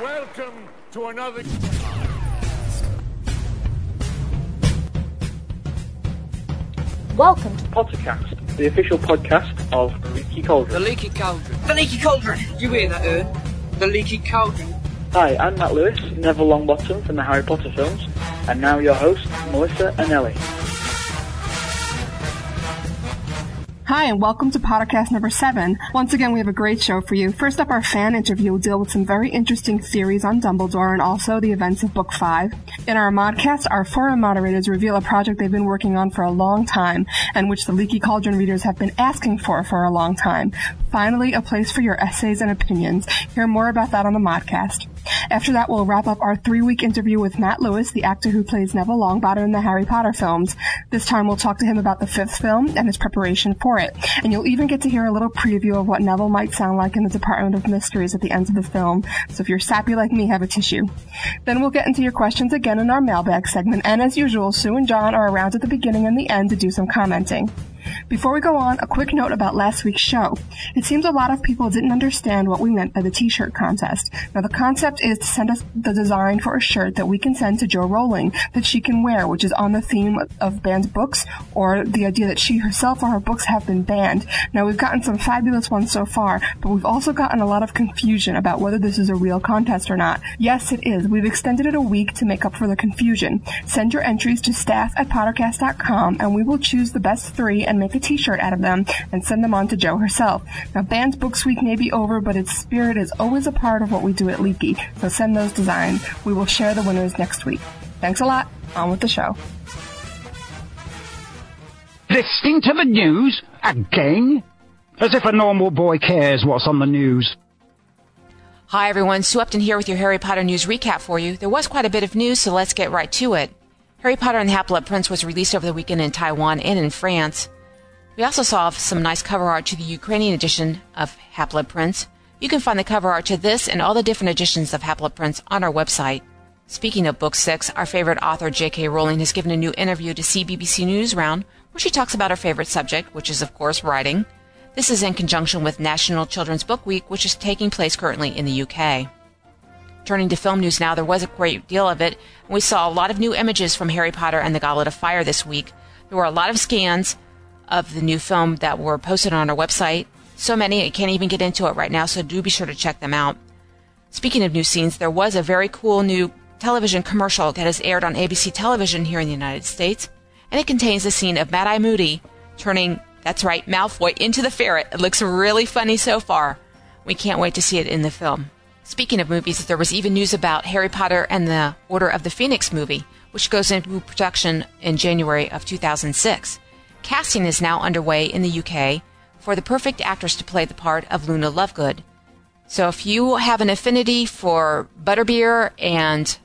welcome to another. Welcome to Pottercast, the official podcast of The Leaky Cauldron. The leaky cauldron. The leaky cauldron! You hear that, Ern? The leaky cauldron. Hi, I'm Matt Lewis, Neville Longbottom from the Harry Potter films, and now your host, Melissa Anelli. Hi, and welcome to Podcast number seven. Once again, we have a great show for you. First up, our fan interview will deal with some very interesting theories on Dumbledore and also the events of Book Five. In our modcast, our forum moderators reveal a project they've been working on for a long time, and which the Leaky Cauldron readers have been asking for for a long time. Finally, a place for your essays and opinions. Hear more about that on the modcast. After that, we'll wrap up our three-week interview with Matt Lewis, the actor who plays Neville Longbottom in the Harry Potter films. This time, we'll talk to him about the fifth film and his preparation for it. And you'll even get to hear a little preview of what Neville might sound like in the Department of Mysteries at the end of the film. So if you're sappy like me, have a tissue. Then we'll get into your questions again in our mailbag segment. And as usual, Sue and John are around at the beginning and the end to do some commenting. Before we go on, a quick note about last week's show. It seems a lot of people didn't understand what we meant by the t-shirt contest. Now the concept is to send us the design for a shirt that we can send to Joe Rowling that she can wear, which is on the theme of banned books or the idea that she herself or her books have been banned. Now we've gotten some fabulous ones so far, but we've also gotten a lot of confusion about whether this is a real contest or not. Yes, it is. We've extended it a week to make up for the confusion. Send your entries to staff at pottercast.com and we will choose the best three and make a t-shirt out of them and send them on to Joe herself. Now, Banned Books Week may be over, but its spirit is always a part of what we do at Leaky, so send those designs. We will share the winners next week. Thanks a lot. On with the show. Listening to the news? Again? As if a normal boy cares what's on the news. Hi everyone, Sue Upton here with your Harry Potter news recap for you. There was quite a bit of news, so let's get right to it. Harry Potter and the Half-Blood Prince was released over the weekend in Taiwan and in France. We also saw some nice cover art to the Ukrainian edition of Half-Blood Prince. You can find the cover art to this and all the different editions of Half-Blood Prince on our website. Speaking of Book 6, our favorite author J.K. Rowling has given a new interview to CBBC Newsround where she talks about her favorite subject, which is of course writing. This is in conjunction with National Children's Book Week, which is taking place currently in the UK. Turning to film news now, there was a great deal of it. We saw a lot of new images from Harry Potter and the Goblet of Fire this week. There were a lot of scans of the new film that were posted on our website. So many, I can't even get into it right now, so do be sure to check them out. Speaking of new scenes, there was a very cool new television commercial that has aired on ABC television here in the United States, and it contains a scene of Mad Eye Moody turning, that's right, Malfoy into the ferret. It looks really funny so far. We can't wait to see it in the film. Speaking of movies, there was even news about Harry Potter and the Order of the Phoenix movie, which goes into production in January of 2006. Casting is now underway in the UK for the perfect actress to play the part of Luna Lovegood. So if you have an affinity for butterbeer and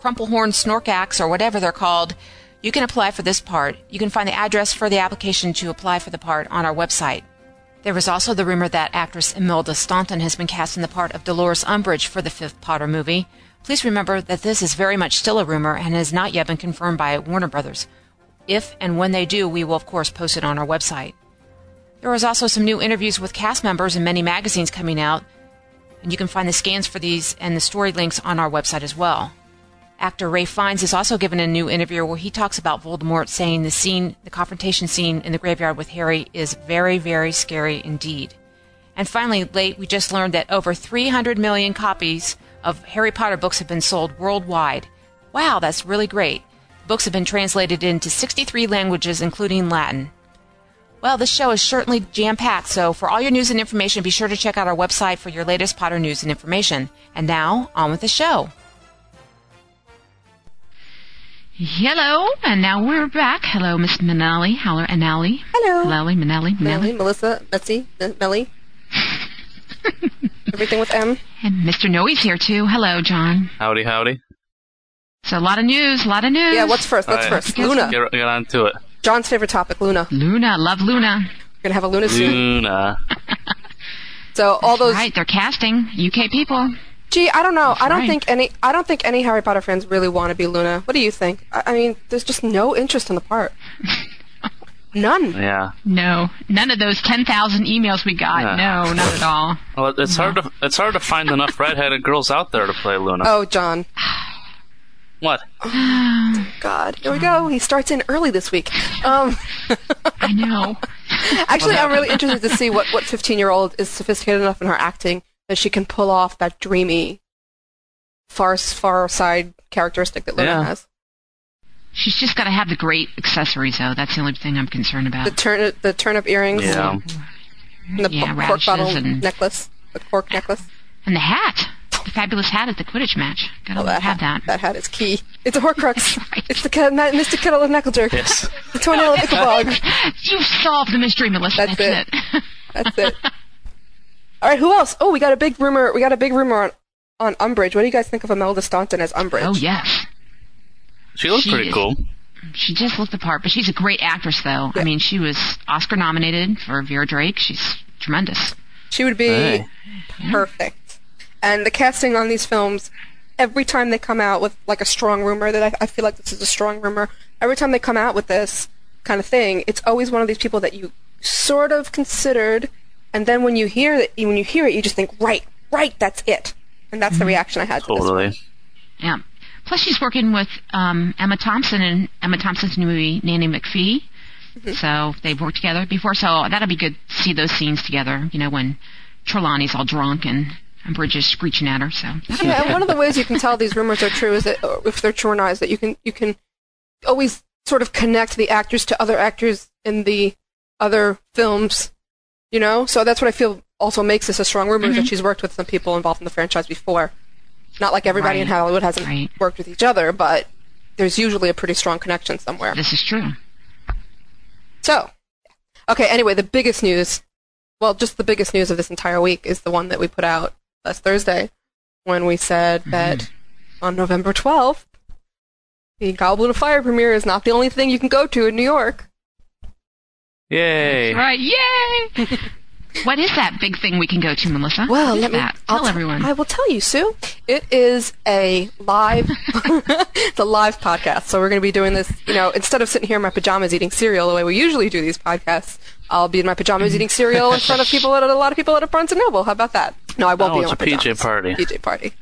crumplehorn snorkacks or whatever they're called, you can apply for this part. You can find the address for the application to apply for the part on our website. There was also the rumor that actress Imelda Staunton has been cast in the part of Dolores Umbridge for the fifth Potter movie. Please remember that this is very much still a rumor and has not yet been confirmed by Warner Brothers. If and when they do, we will of course post it on our website. There is also some new interviews with cast members in many magazines coming out, and you can find the scans for these and the story links on our website as well. Actor Ralph Fiennes has also given a new interview where he talks about Voldemort, saying the scene, the confrontation scene in the graveyard with Harry is very, very scary indeed. And finally, late, we just learned that over 300 million copies of Harry Potter books have been sold worldwide. Wow, that's really great. Books have been translated into 63 languages, including Latin. Well, this show is certainly jam packed, so for all your news and information, be sure to check out our website for your latest Potter news and information. And now, on with the show. Hello, and now we're back. Hello, Miss Manali. Hello, Anelli. Hello. Hello, Manali. Melly, Manali. Melissa, Betsy, Melly. Everything with M. And Mr. Noe's here too. Hello, John. Howdy, howdy. So a lot of news, a lot of news. Yeah, what's first? What's All right. first? Luna. Get, get on to it. John's favorite topic, Luna. Luna, love Luna. We're gonna have a Luna soon. Luna. So all those. Right, they're casting UK people. Gee, I don't know. That's I don't right. think any. I don't think any Harry Potter fans really want to be Luna. What do you think? I, I mean, there's just no interest in the part. None. Yeah. No, none of those 10,000 emails we got. Yeah. No, not at all. Well, it- it's hard to it's hard to find enough redheaded girls out there to play Luna. Oh, John. What? God. Here we go. He starts in early this week. Um, I know. actually, I'm really interested to see what what 15 year old is sophisticated enough in her acting that she can pull off that dreamy, far far side characteristic that Luna Yeah. has. She's just got to have the great accessories, though. That's the only thing I'm concerned about. The turn the turnip earrings. Yeah. And the Yeah, po- cork bottle and- necklace. The cork necklace. And the hat. The fabulous hat at the Quidditch match. Gotta Oh, that have hat, that. that hat is key. It's a Horcrux. right. It's the Ke- Ma- Mystic Kettle of Necklejerk. Yes. The Tornado of Ichabog. You've solved the mystery, Melissa. That's That's, it. That's it. All right, who else? Oh, we got a big rumor. We got a big rumor on on Umbridge. What do you guys think of Imelda Staunton as Umbridge? oh, yes. She looks She pretty is- cool. She just looked the part, but she's a great actress, though. I mean, she was Oscar nominated for Vera Drake. She's tremendous. She would be Hey. perfect. And the casting on these films, every time they come out with like a strong rumor that I, I feel like this is a strong rumor. Every time they come out with this kind of thing, it's always one of these people that you sort of considered, and then when you hear that, when you hear it, you just think, right, right, that's it, and that's the reaction I had. To this one. Totally. Yeah. Plus, she's working with um, Emma Thompson in Emma Thompson's new movie Nanny McPhee. Mm-hmm. So they've worked together before. So that'll be good to see those scenes together. You know, when Trelawney's all drunk and Umbridge is screeching at her. So Yeah, and one of the ways you can tell these rumors are true is that or if they're true or not is that you can you can always sort of connect the actors to other actors in the other films, you know. So that's what I feel also makes this a strong rumor is that mm-hmm. she's worked with some people involved in the franchise before. Not like everybody in Hollywood hasn't Right. worked with each other, but there's usually a pretty strong connection somewhere. This is true. So, okay, anyway, the biggest news, well, just the biggest news of this entire week is the one that we put out last Thursday when we said Mm-hmm. that on November 12th, the Goblet of Fire premiere is not the only thing you can go to in New York. Yay. Right. Yay! what is that big thing we can go to, Melissa? Well, let me that? I'll Tell t- everyone. I will tell you, Sue. It is a live, it's a live podcast. So we're going to be doing this. You know, instead of sitting here in my pajamas eating cereal the way we usually do these podcasts, I'll be in my pajamas eating cereal in front of people at a lot of people at a Barnes and Noble. How about that? No, I won't Oh, be in it's a PJ pajamas. party. PJ party.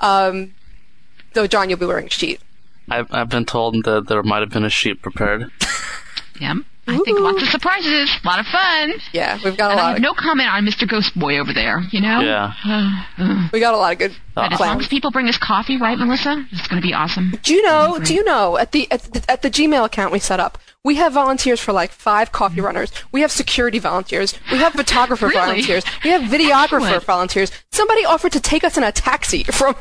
Um, so John, you'll be wearing a sheet. I've, I've been told that there might have been a sheet prepared. yeah. I think lots of surprises. A lot of fun. Yeah, we've got a And I lot. have Of, no comment on Mr. Ghost Boy over there. You know. Yeah. we got a lot of good But as long as people bring us coffee, right, Melissa? It's going to be awesome. Do you know? Do you know at the, at the at the Gmail account we set up, we have volunteers for like five coffee mm-hmm. runners. We have security volunteers. We have photographer Really? volunteers. We have videographer Excellent. volunteers. Somebody offered to take us in a taxi from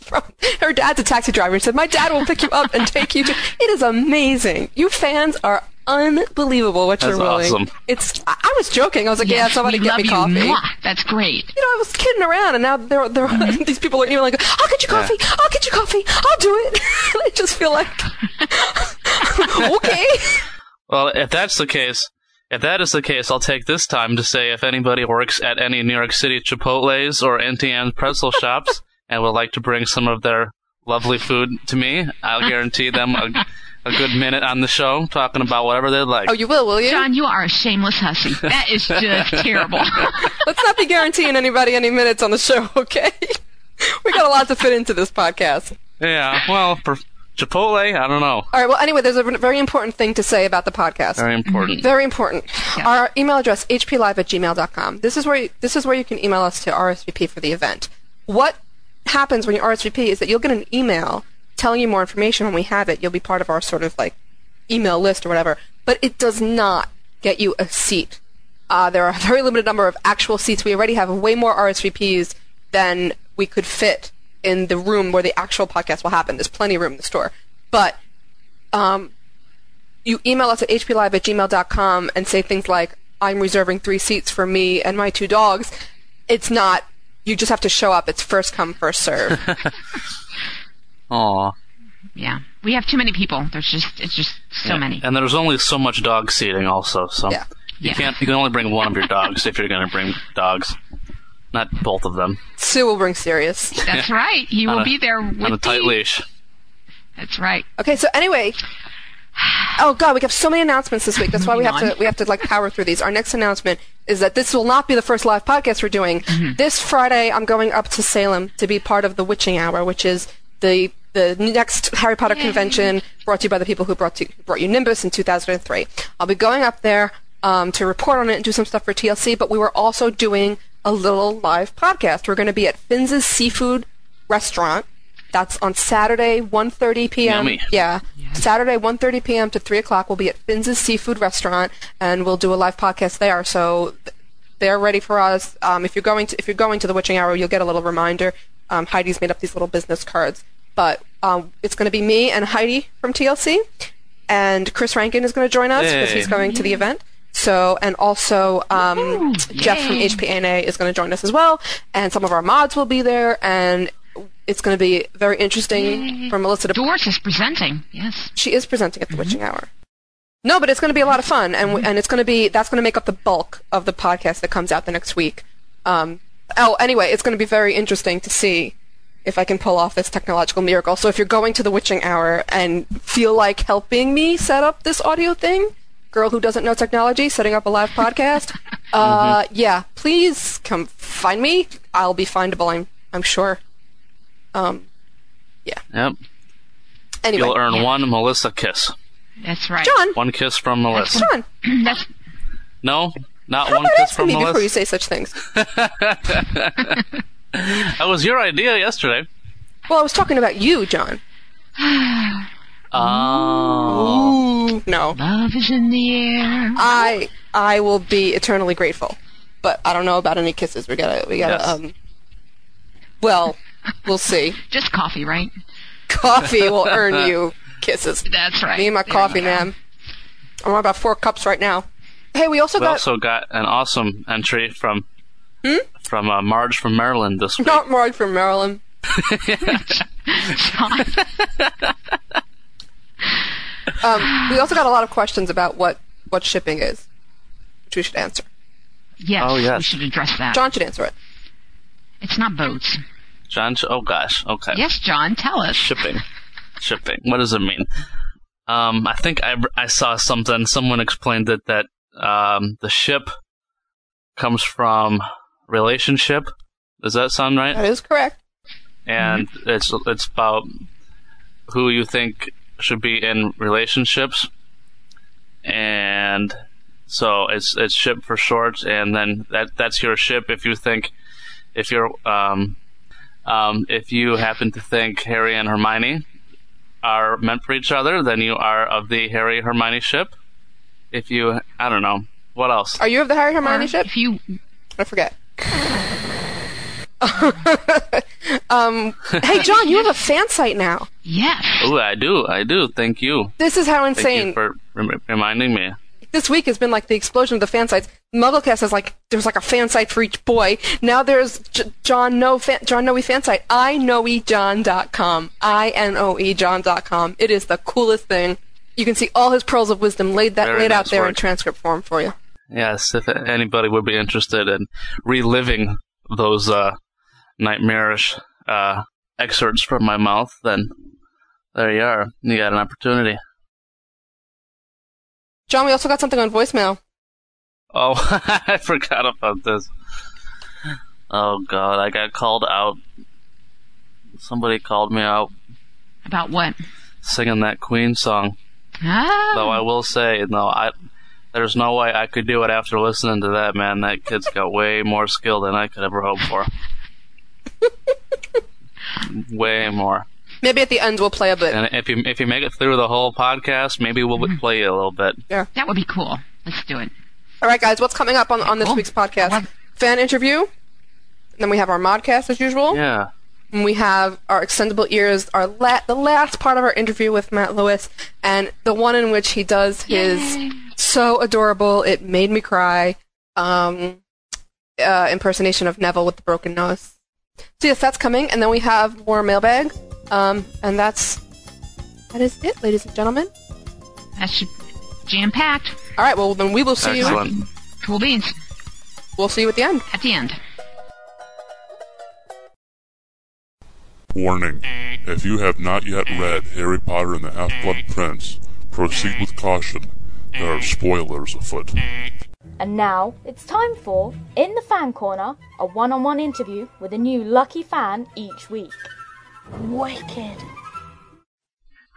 from her dad's a taxi driver. He said, "My dad will pick you up and take you to." It is amazing. You fans are unbelievable. What That's you're willing. awesome. It's. I, I was joking. I was like, "Yeah, Yes, somebody we get me you. coffee." Mwah. That's great. you know, I was kidding around, and now they're, they're mm-hmm. these people are even like, "I'll get you coffee. I'll get you coffee. I'll do it." I just feel like, okay. Well, if that's the case, if that is the case, I'll take this time to say if anybody works at any New York City Chipotle's or NTN pretzel shops and would like to bring some of their lovely food to me, I'll guarantee them a, a good minute on the show talking about whatever they'd like. Oh, you will, will you? John, you are a shameless hussy. That is just terrible. Let's not be guaranteeing anybody any minutes on the show, okay? we got a lot to fit into this podcast. Yeah, well, for Chipotle, I don't know. All right. Well, anyway, there's a very important thing to say about the podcast. Very important. Mm-hmm. Very important. Our email address hplive at gmail.com. This is where you, this is where you can email us to RSVP for the event. What happens when you RSVP is that you'll get an email telling you more information when we have it. You'll be part of our sort of like email list or whatever. But it does not get you a seat. Uh, there are a very limited number of actual seats. We already have way more RSVPs than we could fit in the room where the actual podcast will happen. There's plenty of room in the store. But um, you email us at hplive at gmail.com and say things like, I'm reserving three seats for me and my two dogs. It's not, you just have to show up. It's first come, first serve. Aw. yeah. We have too many people. There's just, it's just so Yeah. many. And there's only so much dog seating also, so Yeah. you Yeah. can't you can only bring one of your dogs if you're gonna bring dogs. Not both of them. Sue will bring Sirius. That's right. He will a- be there with On a tight me. leash. That's right. Okay, so anyway, Oh god, we have so many announcements this week. That's why we have to we have to like power through these. Our next announcement is that this will not be the first live podcast we're doing. Mm-hmm. This Friday, I'm going up to Salem to be part of the Witching Hour, which is the the next Harry Potter convention brought to you by the people who brought to brought you Nimbus in 2003. I'll be going up there um, to report on it and do some stuff for TLC. But we were also doing a little live podcast. We're going to be at Finn's Seafood Restaurant. That's on Saturday, 1.30 p.m. Yummy. Yeah. Saturday, 1.30 p.m. to 3 o'clock, we'll be at Finn's Seafood Restaurant, and we'll do a live podcast there. So th- they're ready for us. Um, if you're going to if you're going to the Witching Hour, you'll get a little reminder. Um, Heidi's made up these little business cards, but um, it's going to be me and Heidi from TLC, and Chris Rankin is going to join us because he's going to the event. So, and also um, Jeff from HPANA is going to join us as well, and some of our mods will be there, and it's going to be very interesting for Melissa to Doris is presenting. Yes. she is presenting at the Witching Hour. No, but it's going to be a lot of fun, and w and it's going to be that's going to make up the bulk of the podcast that comes out the next week. Um, oh, anyway, it's going to be very interesting to see if I can pull off this technological miracle. So if you're going to the Witching Hour and feel like helping me set up this audio thing, girl who doesn't know technology setting up a live podcast, uh, yeah, please come find me. I'll be findable. I'm I'm sure. Um, yeah. Yep. anyway, You'll earn one Melissa kiss. That's right. John, One kiss from Melissa. John, That's No, not how one about kiss asking from me before you say such things? That was your idea yesterday. Well, I was talking about you, John. Oh. Ooh, no. love is in the air. I I will be eternally grateful, but I don't know about any kisses. We gotta we gotta Yes. um. Well, we'll see. Just coffee, right? Coffee will earn you kisses. That's right. Me and my There coffee, you go. man. I'm on about four cups right now. Hey, we also We got also got an awesome entry from Hmm? from uh, Marge from Maryland this week. not Marge from Maryland. Um, we also got a lot of questions about what what shipping is, which we should answer. Yes, Oh, yes. we should address that. John should answer it. It's not boats. John. Oh gosh. Okay. Yes, John, tell us. Shipping. Shipping. What does it mean? Um, I think I, I saw something. Someone explained it that um, the ship comes from relationship. Does that sound right? That is correct. and it's it's about who you think should be in relationships, and so it's it's ship for short, and then that that's your ship. If you think if you're um um if you happen to think Harry and Hermione are meant for each other, then you are of the Harry Hermione ship. If you I don't know what else. Are you of the Harry Hermione Or ship? If you I forget. um, hey, John, you have a fan site now. yes. Oh, I do, I do. Thank you. This is how Thank insane you for rem- reminding me. this week has been like the explosion of the fan sites. Mugglecast has like there's like a fan site for each boy. Now there's J- John No fan, John Noe fan site. I know John.com. I N O E John.com. It is the coolest thing. You can see all his pearls of wisdom laid that Very laid out nice there in work. transcript form for you. Yes, if anybody would be interested in reliving those uh, nightmarish uh, excerpts from my mouth, then there you are. You got an opportunity. John, we also got something on voicemail. Oh, I forgot about this. Oh God, I got called out. Somebody called me out About what? singing that Queen song. Ah. Though I will say, no, I there's no way I could do it after listening to that. Man, that kid's got way more skill than I could ever hope for. way more. Maybe at the end we'll play a bit. And if you if you make it through the whole podcast, maybe we'll play you a little bit. Yeah, That would be cool. Let's do it. All right, guys, what's coming up on, on this Cool. week's podcast? Love- Fan interview. And then we have our modcast as usual. Yeah. And we have our extendable ears, our la- the last part of our interview with Matt Lewis, and the one in which he does his so adorable, it made me cry, um, uh, impersonation of Neville with the broken nose. So yes, that's coming, and then we have more mailbag, um, and that's that is it, ladies and gentlemen. That should jam packed. All right, well then we will see you. Cool beans. We'll see you at the end. At the end. Warning. If you have not yet read Harry Potter and the Half-Blood Prince, Proceed with caution. There are spoilers afoot. And now it's time for In the Fan Corner, a one on one interview with a new lucky fan each week. Wicked.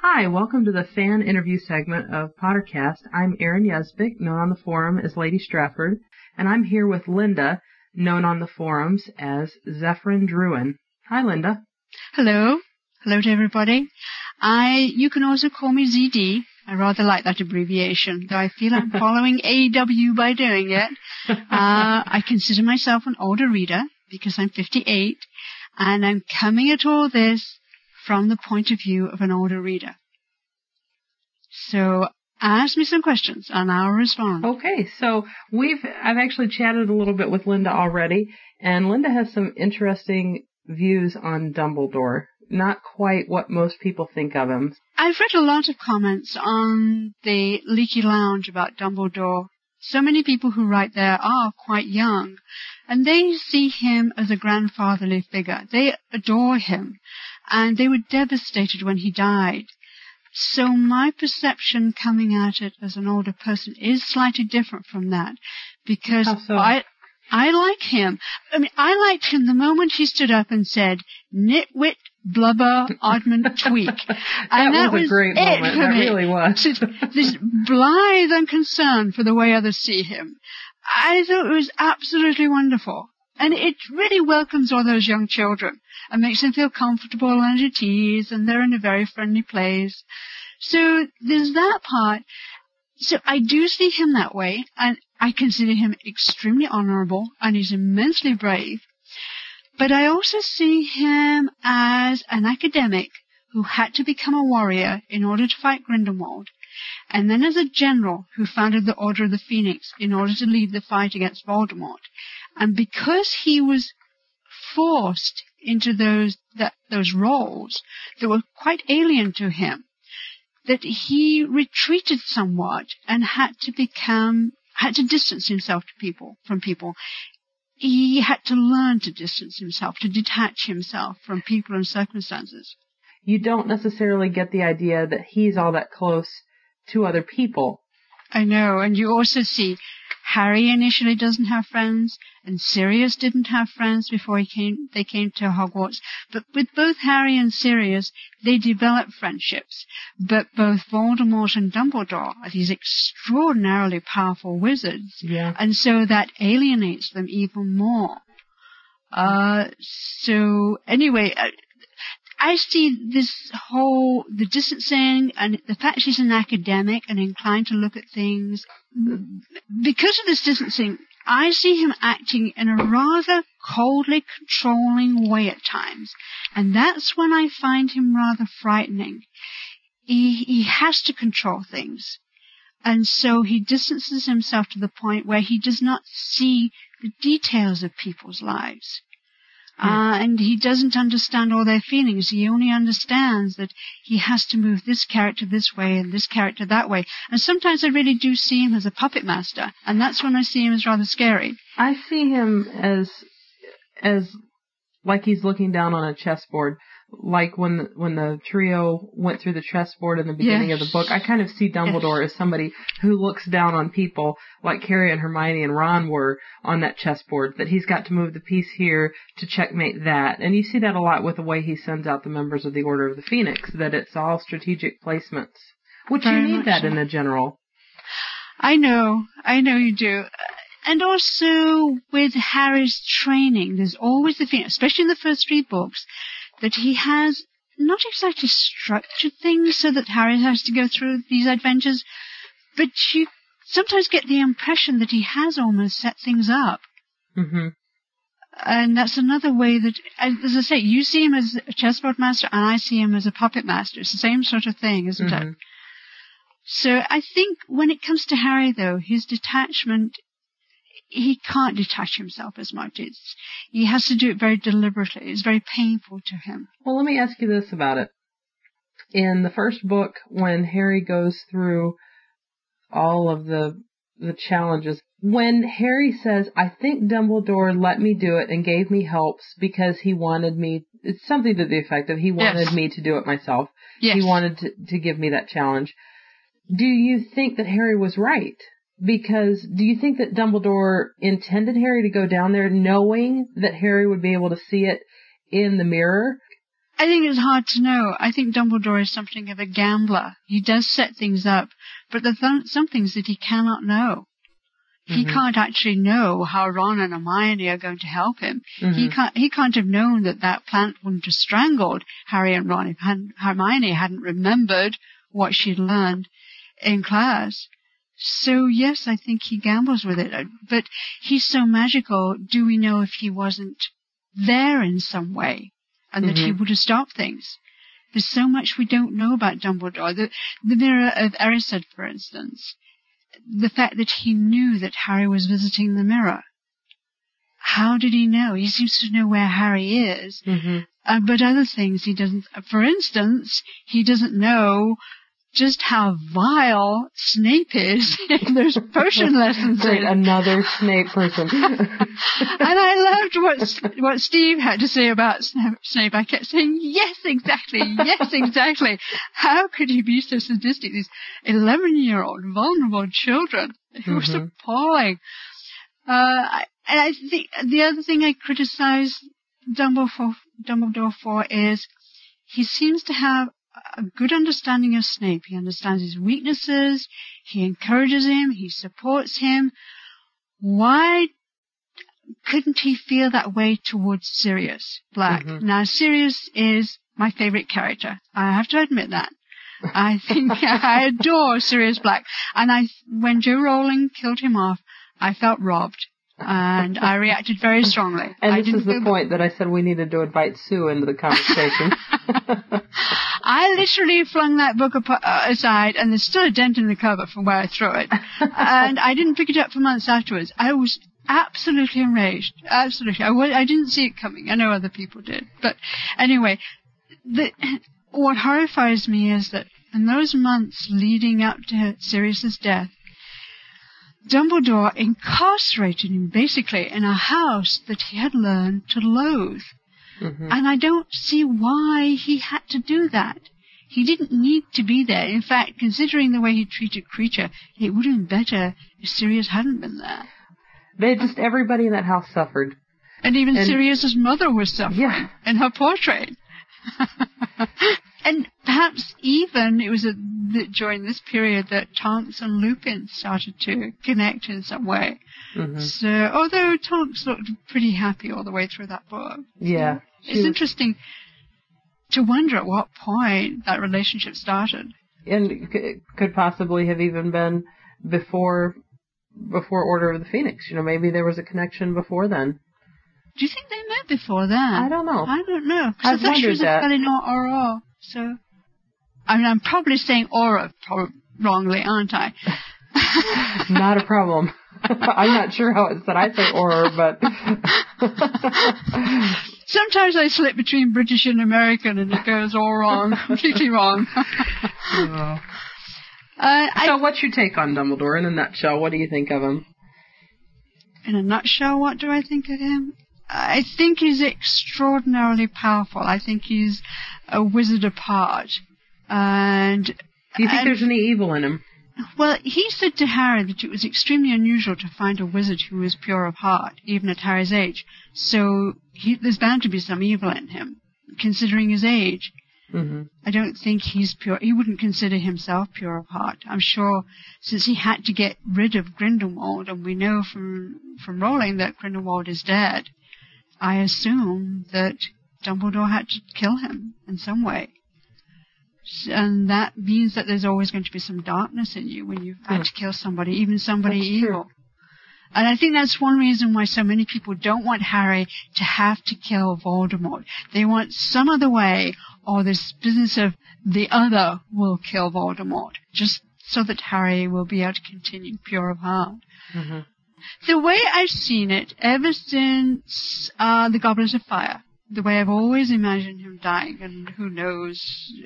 Hi, welcome to the fan interview segment of Pottercast. I'm Erin Yesbick, known on the forum as Lady Stratford, and I'm here with Linda, known on the forums as Zephyrin Druin. Hi, Linda. Hello. Hello to everybody. I, you can also call me ZD. I rather like that abbreviation, though I feel I'm following AW by doing it. Uh, I consider myself an older reader because I'm 58 and I'm coming at all this from the point of view of an older reader. So ask me some questions and I'll respond. Okay, so we've I've actually chatted a little bit with Linda already, and Linda has some interesting views on Dumbledore. Not quite what most people think of him. I've read a lot of comments on the Leaky Lounge about Dumbledore. So many people who write there are quite young, and they see him as a grandfatherly figure. They adore him, and they were devastated when he died. So my perception coming at it as an older person is slightly different from that because so? I I like him. I mean, I liked him the moment he stood up and said, "Nitwit, blubber, oddment, tweak," and that, was, a great it moment. That really was. this blithe unconcern for the way others see him. I thought it was absolutely wonderful. And it really welcomes all those young children and makes them feel comfortable and at ease and they're in a very friendly place. So there's that part. So I do see him that way and I consider him extremely honorable and he's immensely brave. But I also see him as an academic who had to become a warrior in order to fight Grindelwald, and then as a general who founded the Order of the Phoenix in order to lead the fight against Voldemort. And because he was forced into those that, those roles that were quite alien to him, that he retreated somewhat and had to become had to distance himself to people from people. He had to learn to distance himself, to detach himself from people and circumstances. You don't necessarily get the idea that he's all that close to other people. I know, and you also see Harry initially doesn't have friends, and Sirius didn't have friends before he came, they came to Hogwarts. But with both Harry and Sirius, they develop friendships. But both Voldemort and Dumbledore are these extraordinarily powerful wizards. Yeah. And so that alienates them even more. Uh, so anyway, uh, I see this whole, the distancing and the fact she's an academic and inclined to look at things. Because of this distancing, I see him acting in a rather coldly controlling way at times. And that's when I find him rather frightening. He, he has to control things. And so he distances himself to the point where he does not see the details of people's lives. Uh, and he doesn't understand all their feelings. He only understands that he has to move this character this way and this character that way. And sometimes I really do see him as a puppet master, and that's when I see him as rather scary. I see him as as like he's looking down on a chessboard, like when the, when the trio went through the chessboard in the beginning of the book. I kind of see Dumbledore as somebody who looks down on people, like Harry and Hermione and Ron were on that chessboard. That he's got to move the piece here to checkmate that, and you see that a lot with the way he sends out the members of the Order of the Phoenix. That it's all strategic placements, which Very you need that so. in a general. I know, I know you do. And also with Harry's training, there's always the feeling, especially in the first three books, that he has not exactly structured things so that Harry has to go through these adventures, but you sometimes get the impression that he has almost set things up. hmm And that's another way that, as I say, you see him as a chessboard master and I see him as a puppet master. It's the same sort of thing, isn't it? Mhm. So I think when it comes to Harry though, his detachment, he can't detach himself as much. It's, he has to do it very deliberately. It's very painful to him. Well, let me ask you this about it. In the first book, when Harry goes through all of the the challenges, when Harry says, "I think Dumbledore let me do it and gave me helps because he wanted me," it's something to the effect of he wanted Yes. me to do it myself. Yes. He wanted to, to give me that challenge. do you think that Harry was right? Because do you think that Dumbledore intended Harry to go down there knowing that Harry would be able to see it in the mirror? I think it's hard to know. I think Dumbledore is something of a gambler. He does set things up, but there's th- some things that he cannot know. He Mhm. can't actually know how Ron and Hermione are going to help him. He Mhm. can't. He can't have known that that plant wouldn't have strangled Harry and Ron if Han- Hermione hadn't remembered what she'd learned in class. So yes, I think he gambles with it. But he's so magical. Do we know if he wasn't there in some way, and that he Mhm. would have stopped things? There's so much we don't know about Dumbledore. The, the Mirror of Erised, for instance, the fact that he knew that Harry was visiting the mirror. How did he know? He seems to know where Harry is, Mm-hmm. uh, but other things he doesn't. For instance, he doesn't know just how vile Snape is in those potion lessons. Great, another Snape person. and I loved what what Steve had to say about Sna- Snape. I kept saying, "Yes, exactly. Yes, exactly. How could he be so sadistic? These eleven-year-old vulnerable children. It was Mhm. appalling." Uh, I, and I think the other thing I criticize Dumbledore for, Dumbledore for is he seems to have a good understanding of Snape. He understands his weaknesses. He encourages him. He supports him. Why couldn't he feel that way towards Sirius Black? Mhm. Now, Sirius is my favorite character. I have to admit that. I think I adore Sirius Black. And I, when Joe Rowling killed him off, I felt robbed. And I reacted very strongly. And I this is the point that I said we needed to invite Sue into the conversation. I literally flung that book uh, aside, and there's still a dent in the cover from where I threw it. and I didn't pick it up for months afterwards. I was absolutely enraged. Absolutely. I w- I didn't see it coming. I know other people did. But anyway, the, what horrifies me is that in those months leading up to Sirius's death, Dumbledore incarcerated him basically in a house that he had learned to loathe. Mhm. And I don't see why he had to do that. He didn't need to be there. In fact, considering the way he treated Kreacher, it would have been better if Sirius hadn't been there. They just everybody in that house suffered. And even And- Sirius's mother was suffering Yeah. in her portrait. and perhaps even it was a, th- during this period that Tonks and Lupin started to connect in some way. Mhm. So, although Tonks looked pretty happy all the way through that book. Yeah. It's was- interesting to wonder at what point that relationship started. and c- could possibly have even been before before Order of the Phoenix. You know, maybe there was a connection before then. Do you think they met before that? I don't know. I don't know. I've I thought she wondered was that. Aurora. So, I mean, I'm probably saying Aura pro- wrongly, aren't I? Not a problem. I'm not sure how it's said. I say Aurora, but Sometimes I slip between British and American, and it goes all wrong, completely wrong. Uh, I, so what's your take on Dumbledore in a nutshell? What do you think of him? in a nutshell, what do I think of him? I think he's extraordinarily powerful. I think he's a wizard apart. And Do you think and- there's any evil in him? Well, he said to Harry that it was extremely unusual to find a wizard who was pure of heart, even at Harry's age. So he, there's bound to be some evil in him, considering his age. Mm-hmm. I don't think he's pure. He wouldn't consider himself pure of heart. I'm sure since he had to get rid of Grindelwald, and we know from from Rowling that Grindelwald is dead, I assume that Dumbledore had to kill him in some way. And that means that there's always going to be some darkness in you when you've had to kill somebody, even somebody. That's true. evil. And I think that's one reason why so many people don't want Harry to have to kill Voldemort. They want some other way, or this business of the other will kill Voldemort, just so that Harry will be able to continue pure of heart. Mm-hmm. The way I've seen it ever since uh, the Goblins of Fire, the way I've always imagined him dying, and who knows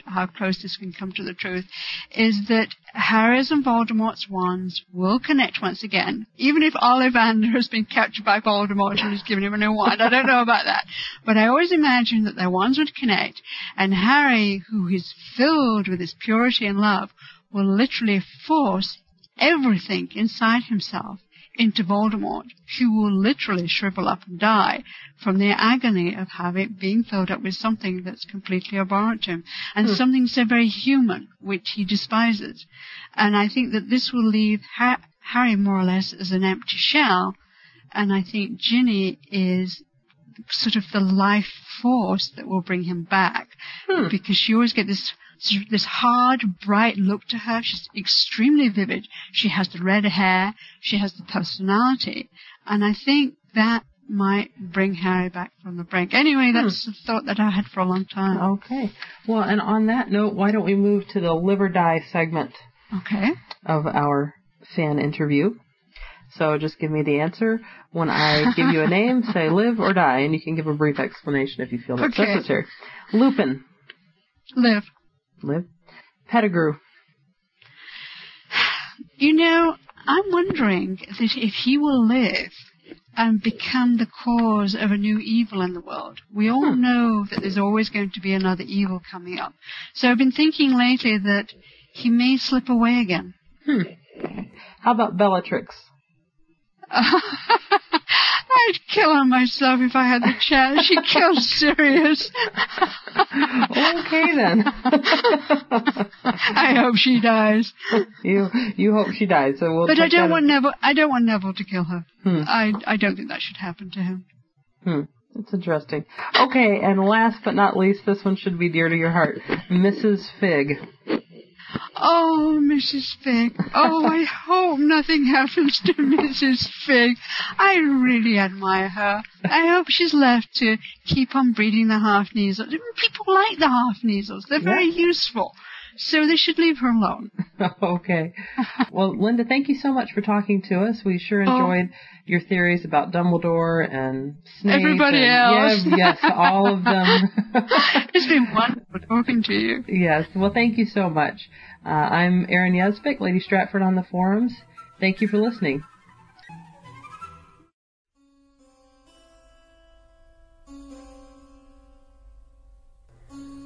how close this can come to the truth, is that Harry's and Voldemort's wands will connect once again, even if Ollivander has been captured by Voldemort and has given him a new wand. I don't know about that. But I always imagined that their wands would connect, and Harry, who is filled with his purity and love, will literally force everything inside himself into Voldemort, who will literally shrivel up and die from the agony of having being filled up with something that's completely abhorrent to him and Hmm. something so very human which he despises. And I think that this will leave ha- Harry more or less as an empty shell, and I think Ginny is sort of the life force that will bring him back because she always get this this hard, bright look to her. She's extremely vivid. She has the red hair. She has the personality, and I think that might bring Harry back from the brink. Anyway, hmm. that's the thought that I had for a long time. Okay. Well, and on that note, why don't we move to the live or die segment Okay. of our fan interview? So just give me the answer. When I give you a name, say live or die, and you can give a brief explanation if you feel that's Okay. necessary. Lupin, Live. Live. Pettigrew, You know, I'm wondering that if he will live and become the cause of a new evil in the world. We all know that there's always going to be another evil coming up. So I've been thinking lately that he may slip away again. Hmm. How about Bellatrix? I'd kill her myself if I had the chance. She kills Sirius. okay then. I hope she dies. You you hope she dies, so we'll. But I don't want Neville. I don't want Neville to kill her. Hmm. I I don't think that should happen to him. Hmm. That's interesting. Okay, and last but not least, this one should be dear to your heart. Mrs. Fig. Oh, Mrs. Fig. Oh, I hope nothing happens to Mrs. Fig. I really admire her. I hope she's left to keep on breeding the half kneazles. People like the half kneazles. They're very useful. So they should leave her alone. okay. Well, Linda, thank you so much for talking to us. We sure Oh. enjoyed your theories about Dumbledore and Snape. Everybody and, else. Yeah, yes, all of them. it's been wonderful talking to you. yes. Well, thank you so much. Uh, I'm Erin Yesbick, Lady Stratford on the forums. Thank you for listening.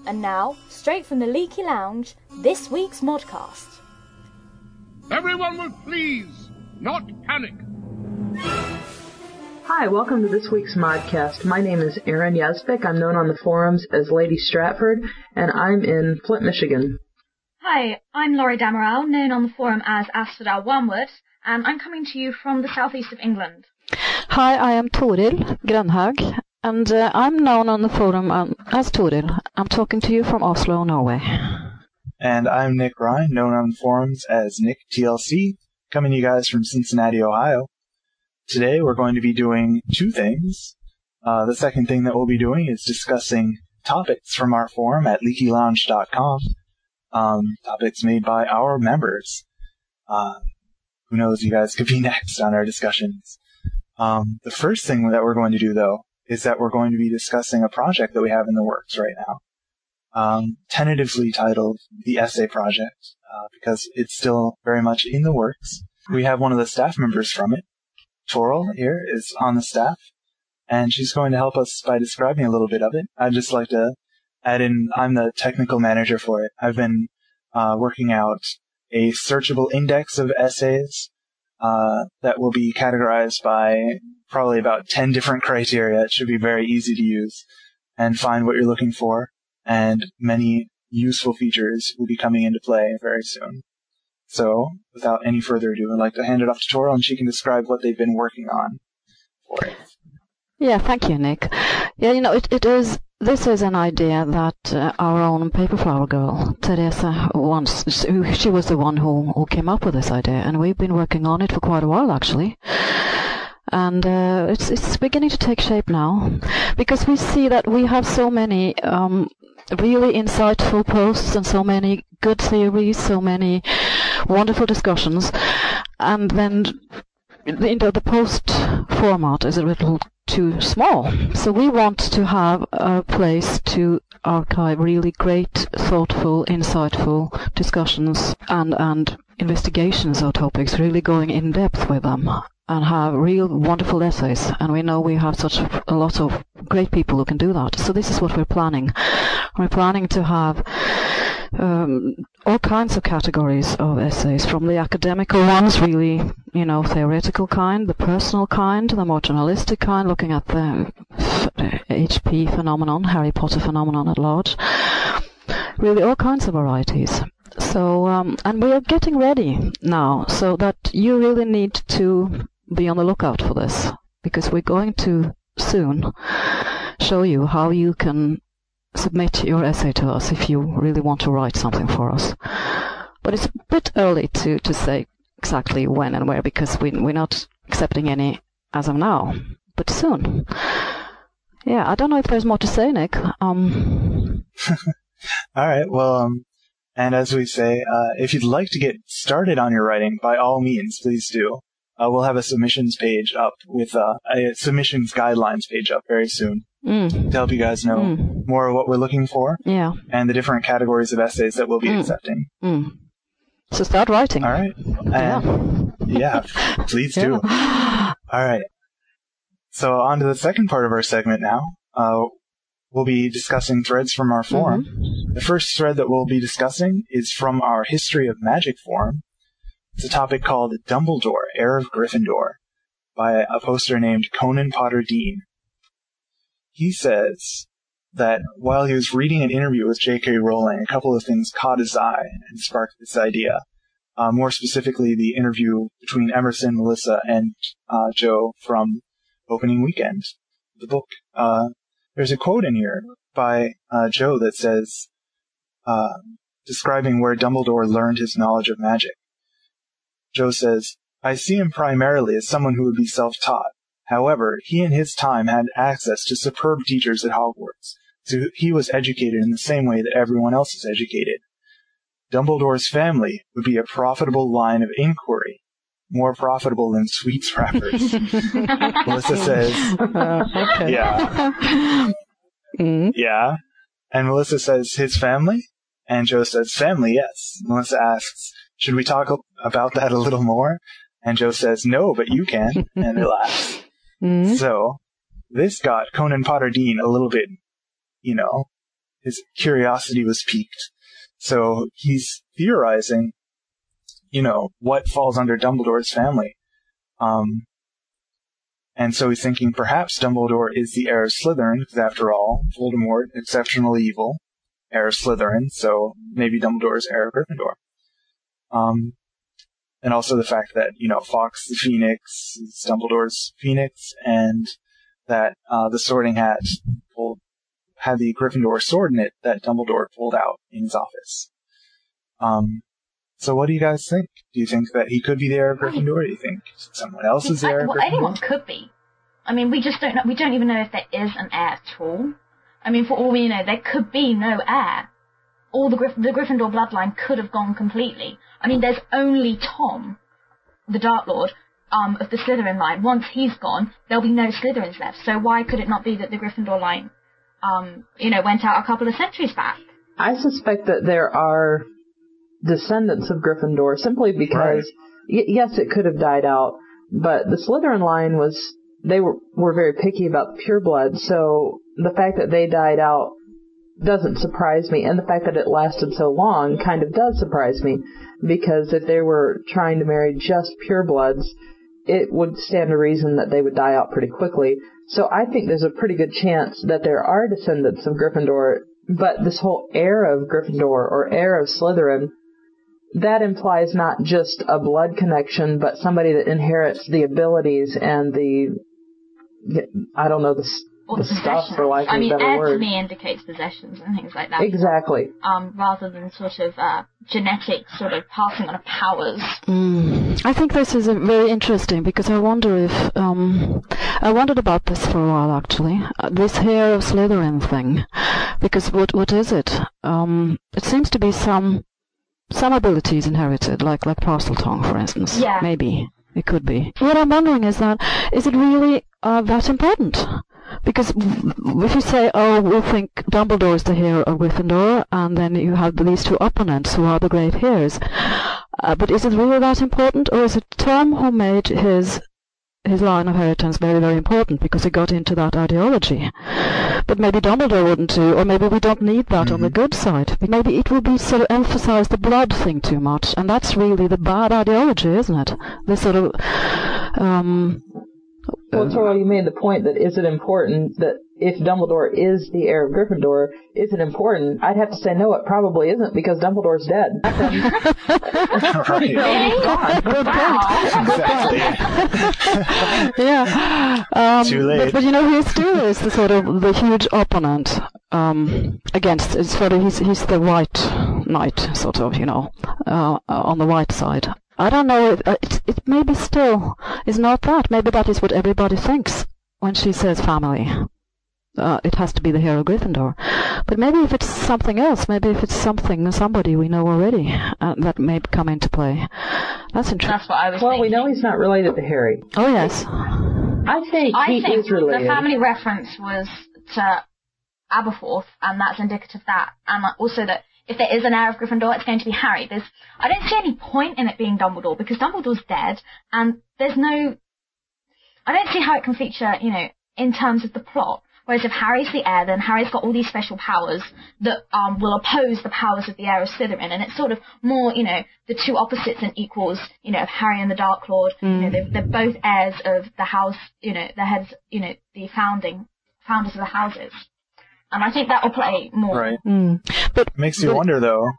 And now, straight from the Leaky Lounge, this week's Modcast. Everyone will please not panic. Hi, welcome to this week's Modcast. My name is Erin Yesbick. I'm known on the forums as Lady Stratford, and I'm in Flint, Michigan. Hi, I'm Laurie Damerel, known on the forum as Asphodel Wormwood, and I'm coming to you from the southeast of England. Hi, I am Toril Grönhag, and uh, I'm known on the forum um, as Toril. I'm talking to you from Oslo, Norway. And I'm Nick Ryan, known on the forums as Nick TLC, coming to you guys from Cincinnati, Ohio. Today we're going to be doing two things. Uh, the second thing that we'll be doing is discussing topics from our forum at leakylounge.com, um, topics made by our members. Uh, who knows, you guys could be next on our discussions. Um, the first thing that we're going to do, though, is that we're going to be discussing a project that we have in the works right now um, tentatively titled the Essay Project, uh, because it's still very much in the works. We have one of the staff members from it, Toril, here, is on the staff, and she's going to help us by describing a little bit of it. I'd just like to add in, I'm the technical manager for it. I've been uh, working out a searchable index of essays uh, that will be categorized by probably about 10 different criteria. It should be very easy to use and find what you're looking for and many useful features will be coming into play very soon. So, without any further ado, I'd like to hand it off to Toril and she can describe what they've been working on for it. Yeah, thank you, Nick. Yeah, you know, it, it is. This is an idea that uh, our own paperflower girl, Teresa, once she was the one who, who came up with this idea, and we've been working on it for quite a while, actually. And uh, it's it's beginning to take shape now, because we see that we have so many um, really insightful posts and so many good theories, so many wonderful discussions, and then you know, the post format is a little too small. So we want to have a place to archive really great, thoughtful, insightful discussions and, and investigations of topics, really going in depth with them and have real wonderful essays. And we know we have such a lot of great people who can do that. So this is what we're planning. We're planning to have um, all kinds of categories of essays, from the academical ones, really, you know, theoretical kind, the personal kind, the more journalistic kind, looking at the HP phenomenon, Harry Potter phenomenon at large. Really, all kinds of varieties. So, um, and we are getting ready now, so that you really need to be on the lookout for this, because we're going to soon show you how you can submit your essay to us if you really want to write something for us. But it's a bit early to, to say exactly when and where because we, we're not accepting any as of now, but soon. Yeah, I don't know if there's more to say, Nick. Um, All right. Well, um, and as we say, uh, if you'd like to get started on your writing, by all means, please do. Uh, we'll have a submissions page up with uh, a submissions guidelines page up very soon mm. to help you guys know Mm. more of what we're looking for yeah. and the different categories of essays that we'll be Mm. accepting. Mm. So start writing. All right. And yeah, please do. All right. So on to the second part of our segment now. Uh, we'll be discussing threads from our forum. The first thread that we'll be discussing is from our History of Magic forum. It's a topic called Dumbledore, Heir of Gryffindor, by a poster named Conan Potter Dean. He says that while he was reading an interview with J.K. Rowling, a couple of things caught his eye and sparked this idea. Uh, more specifically, the interview between Emerson, Melissa, and uh, Jo from opening weekend, the book. Uh, there's a quote in here by uh, Jo that says, uh, describing where Dumbledore learned his knowledge of magic. Jo says, I see him primarily as someone who would be self-taught. However, he in his time had access to superb teachers at Hogwarts, so he was educated in the same way that everyone else is educated. Dumbledore's family would be a profitable line of inquiry, more profitable than sweets wrappers. Melissa says, okay. yeah. Mm. Yeah. And Melissa says, his family? And Jo says, family, yes. Melissa asks, should we talk about that a little more? And Jo says, no, but you can. And they laugh. Mm. So, this got Conan Potter Dean a little bit, you know, his curiosity was piqued. So he's theorizing, you know, what falls under Dumbledore's family. Um, and so he's thinking perhaps Dumbledore is the heir of Slytherin, because after all, Voldemort, exceptional evil, heir of Slytherin, so maybe Dumbledore is heir of Gryffindor. Um, and also the fact that, you know, Fawkes the Phoenix is Dumbledore's Phoenix, and that, uh, the sorting hat pulled, had the Gryffindor sword in it that Dumbledore pulled out in his office. Um, so what do you guys think? Do you think that he could be the heir of Gryffindor? Do you think someone else is the heir of well, Gryffindor? anyone could be. I mean, we just don't know. We don't even know if there is an heir at all. I mean, for all we know, there could be no heir. All the, Gryff- the Gryffindor bloodline could have gone completely. I mean, there's only Tom, the Dark Lord, um, of the Slytherin line. Once he's gone, there'll be no Slytherins left. So why could it not be that the Gryffindor line, um, you know, went out a couple of centuries back? I suspect that there are descendants of Gryffindor simply because, y- yes, it could have died out, but the Slytherin line was, they were, were very picky about pureblood, so the fact that they died out doesn't surprise me, and the fact that it lasted so long kind of does surprise me, because if they were trying to marry just purebloods, it would stand to reason that they would die out pretty quickly. So I think there's a pretty good chance that there are descendants of Gryffindor, but this whole heir of Gryffindor or heir of Slytherin, that implies not just a blood connection, but somebody that inherits the abilities and the, I don't know, the, s- Or the the stuff, for possessions. lack of I a mean, better heir to me indicates possessions and things like that. Exactly. Um, rather than sort of uh, genetic sort of passing on of powers. Mm. I think this is a very interesting because I wonder if um, I wondered about this for a while actually. Uh, this heir of Slytherin thing, because what what is it? Um, it seems to be some some abilities inherited, like like Parseltongue, for instance. Yeah. Maybe it could be. What I'm wondering is that is it really uh, that important? Because if you say, oh, we think Dumbledore is the hero of Gryffindor, and then you have these two opponents who are the great heroes, uh, but is it really that important, or is it Tom who made his his line of inheritance very, very important because he got into that ideology. But maybe Dumbledore wouldn't do, or maybe we don't need that on the good side. Maybe it will be sort of emphasize the blood thing too much, and that's really the bad ideology, isn't it? This sort of um, Well, Toril, you made the point that is it important that if Dumbledore is the heir of Gryffindor, is it important? I'd have to say no, it probably isn't because Dumbledore's dead. yeah. Um, Too late. But, but you know, he still is the sort of the huge opponent um, against. It's sort of he's he's the white knight, sort of, you know, uh, on the white side. I don't know. If, uh, it, it maybe still is not that. Maybe that is what everybody thinks when she says family. Uh, it has to be the hero Gryffindor. But maybe if it's something else, maybe if it's something, somebody we know already, uh, that may come into play. That's interesting. That's what I was well, thinking. we know he's not related to Harry. Oh, yes. I think I he think is related. the family reference was to Aberforth, and that's indicative of that. And also that if there is an heir of Gryffindor, it's going to be Harry. There's, I don't see any point in it being Dumbledore because Dumbledore's dead, and there's no. I don't see how it can feature, you know, in terms of the plot. Whereas if Harry's the heir, then Harry's got all these special powers that um, will oppose the powers of the heir of Slytherin, and it's sort of more, you know, the two opposites and equals, you know, of Harry and the Dark Lord. You know, they're, they're both heirs of the house, you know, the heads, you know, the founding founders of the houses, and I think that will play more. Right. Mm. But Makes you wonder, though,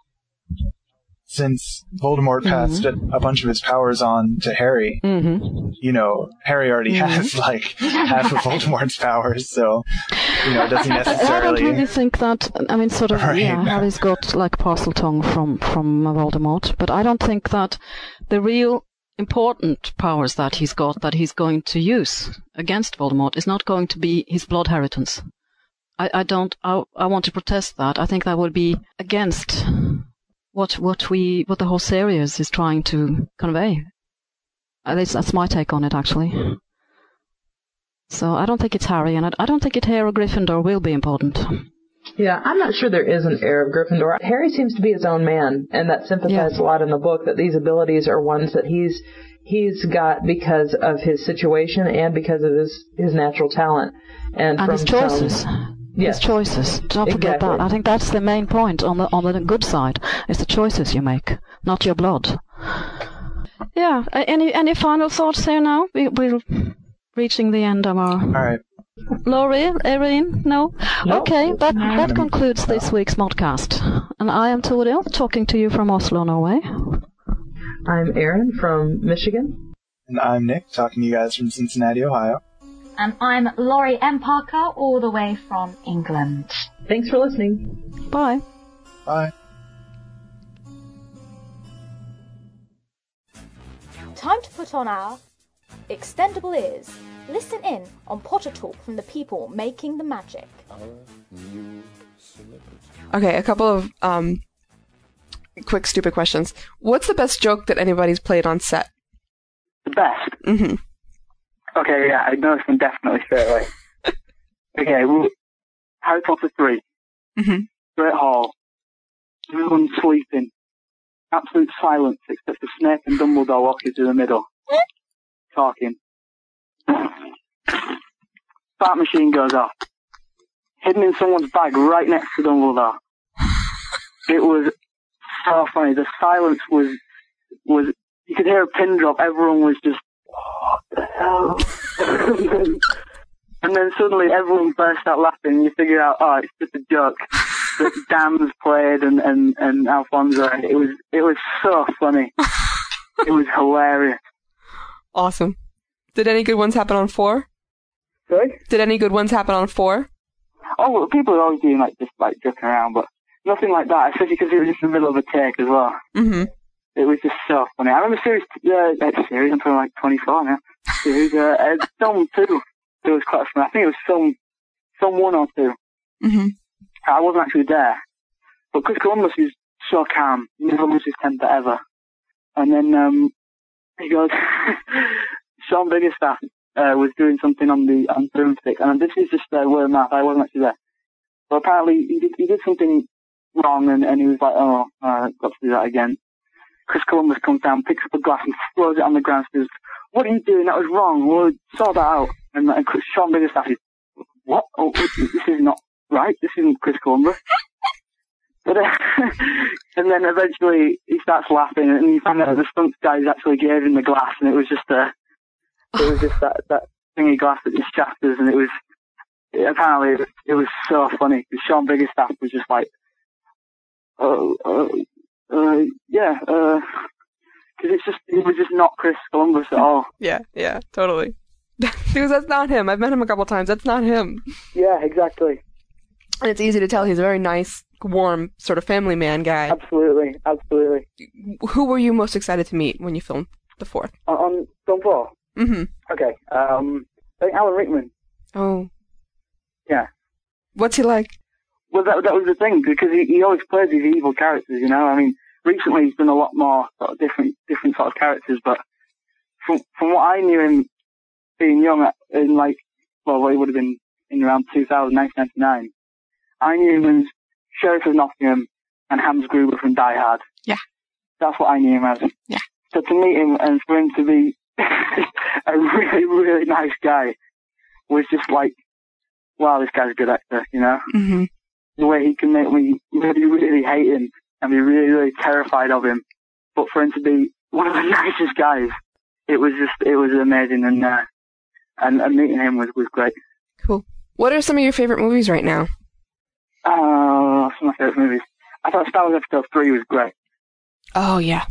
since Voldemort mm-hmm. passed a, a bunch of his powers on to Harry, Mm-hmm. you know, Harry already mm-hmm. has like half of Voldemort's powers, so you know, doesn't necessarily. I don't really think that. I mean, sort of, Right. yeah, Harry's got like Parseltongue from from Voldemort, but I don't think that the real important powers that he's got that he's going to use against Voldemort is not going to be his blood inheritance. I, I don't. I, I want to protest that. I think that would be against what what we what the whole series is trying to convey. At least that's my take on it, actually. So I don't think it's Harry, and I, I don't think it Harry or Gryffindor will be important. Yeah, I'm not sure there is an heir of Gryffindor. Harry seems to be his own man, and that's emphasized a lot in the book that these abilities are ones that he's he's got because of his situation and because of his his natural talent and, And from his choices. Some, His choices. Don't forget Exactly. that. I think that's the main point on the on the good side. It's the choices you make, not your blood. Yeah. uh, Any any final thoughts here now? We, we're reaching the end of our. All right. Laurie, Erin, no? No. Okay, that that concludes this week's modcast. And I am Toril, talking to you from Oslo, Norway. I'm Erin from Michigan. And I'm Nick, talking to you guys from Cincinnati, Ohio. And I'm Laurie M. Parker, all the way from England. Thanks for listening. Bye. Bye. Time to put on our extendable ears. Listen in on Potter talk from the people making the magic. Okay, a couple of um, quick stupid questions. What's the best joke that anybody's played on set? The best. Mm-hmm. Okay, yeah, I know this one definitely straight away. okay, well, Harry Potter 3. Mm-hmm. Great Hall. Everyone's sleeping. Absolute silence except for Snape and Dumbledore walking through the middle. Talking. Spark machine goes off. Hidden in someone's bag right next to Dumbledore. It was so funny. The silence was, was, you could hear a pin drop. Everyone was just, what the hell? and then suddenly everyone burst out laughing and you figure out, oh, it's just a joke. That Dan's played and, and, and Alfonso. It was, it was so funny. it was hilarious. Awesome. Did any good ones happen on four? Sorry? Did any good ones happen on four? Oh, well, people are always doing like just like joking around, but nothing like that, especially because it was just in the middle of a take as well. Mm-hmm. It was just so funny. I remember series, uh, uh, series, I'm probably like 24 now. Series, uh, uh, film two. It was quite funny. I think it was film, film one or two. Mm-hmm. I wasn't actually there. But Chris Columbus was so calm. He never loses his temper ever. And then, um, he goes, Sean Biggerstaff, uh, was doing something on the, on Broomstick. And this is just, uh, word of mouth. I wasn't actually there. But apparently he did, he did something wrong and, and he was like, oh, uh, got to do that again. Chris Columbus comes down, picks up a glass and throws it on the ground, says, what are you doing? That was wrong. Well, sort that out. And, and Chris- Sean Biggerstaff is, what? Oh, this is not right. This isn't Chris Columbus. But, uh, and then eventually he starts laughing, and you find out the stunt guys actually gave him the glass, and it was just a, it was just that that thingy glass that just shatters, and it was apparently it was, so funny Sean Biggerstaff was just like, oh, uh, uh, yeah, because it's just it was just not Chris Columbus at all. Yeah, yeah, totally. because that's not him. I've met him a couple times. That's not him. Yeah, exactly. And it's easy to tell he's a very nice, warm, sort of family man guy. Absolutely, absolutely. Who were you most excited to meet when you filmed the fourth? On, on Film Four. Mm-hmm. Okay. Um, I think Alan Rickman. Oh, Yeah. what's he like? Well, that that was the thing because he, he always plays these evil characters. You know, I mean, recently he's done a lot more sort of different different sort of characters. But from from what I knew him being young, in like well, what he would have been in around 2000, 1999, I knew him as Sheriff of Nottingham and Hans Gruber from Die Hard. Yeah. That's what I knew him as. Yeah. So to meet him and for him to be a really really nice guy was just like, wow, this guy's a good actor. You know Mm-hmm. The way he can make me really, really hate him and be really, really terrified of him. But for him to be one of the nicest guys, it was just, it was amazing. And, uh, and, and meeting him was, was great. Cool. What are some of your favorite movies right now? Uh, some of my favorite movies. I thought Star Wars Episode 3 was great. Oh yeah.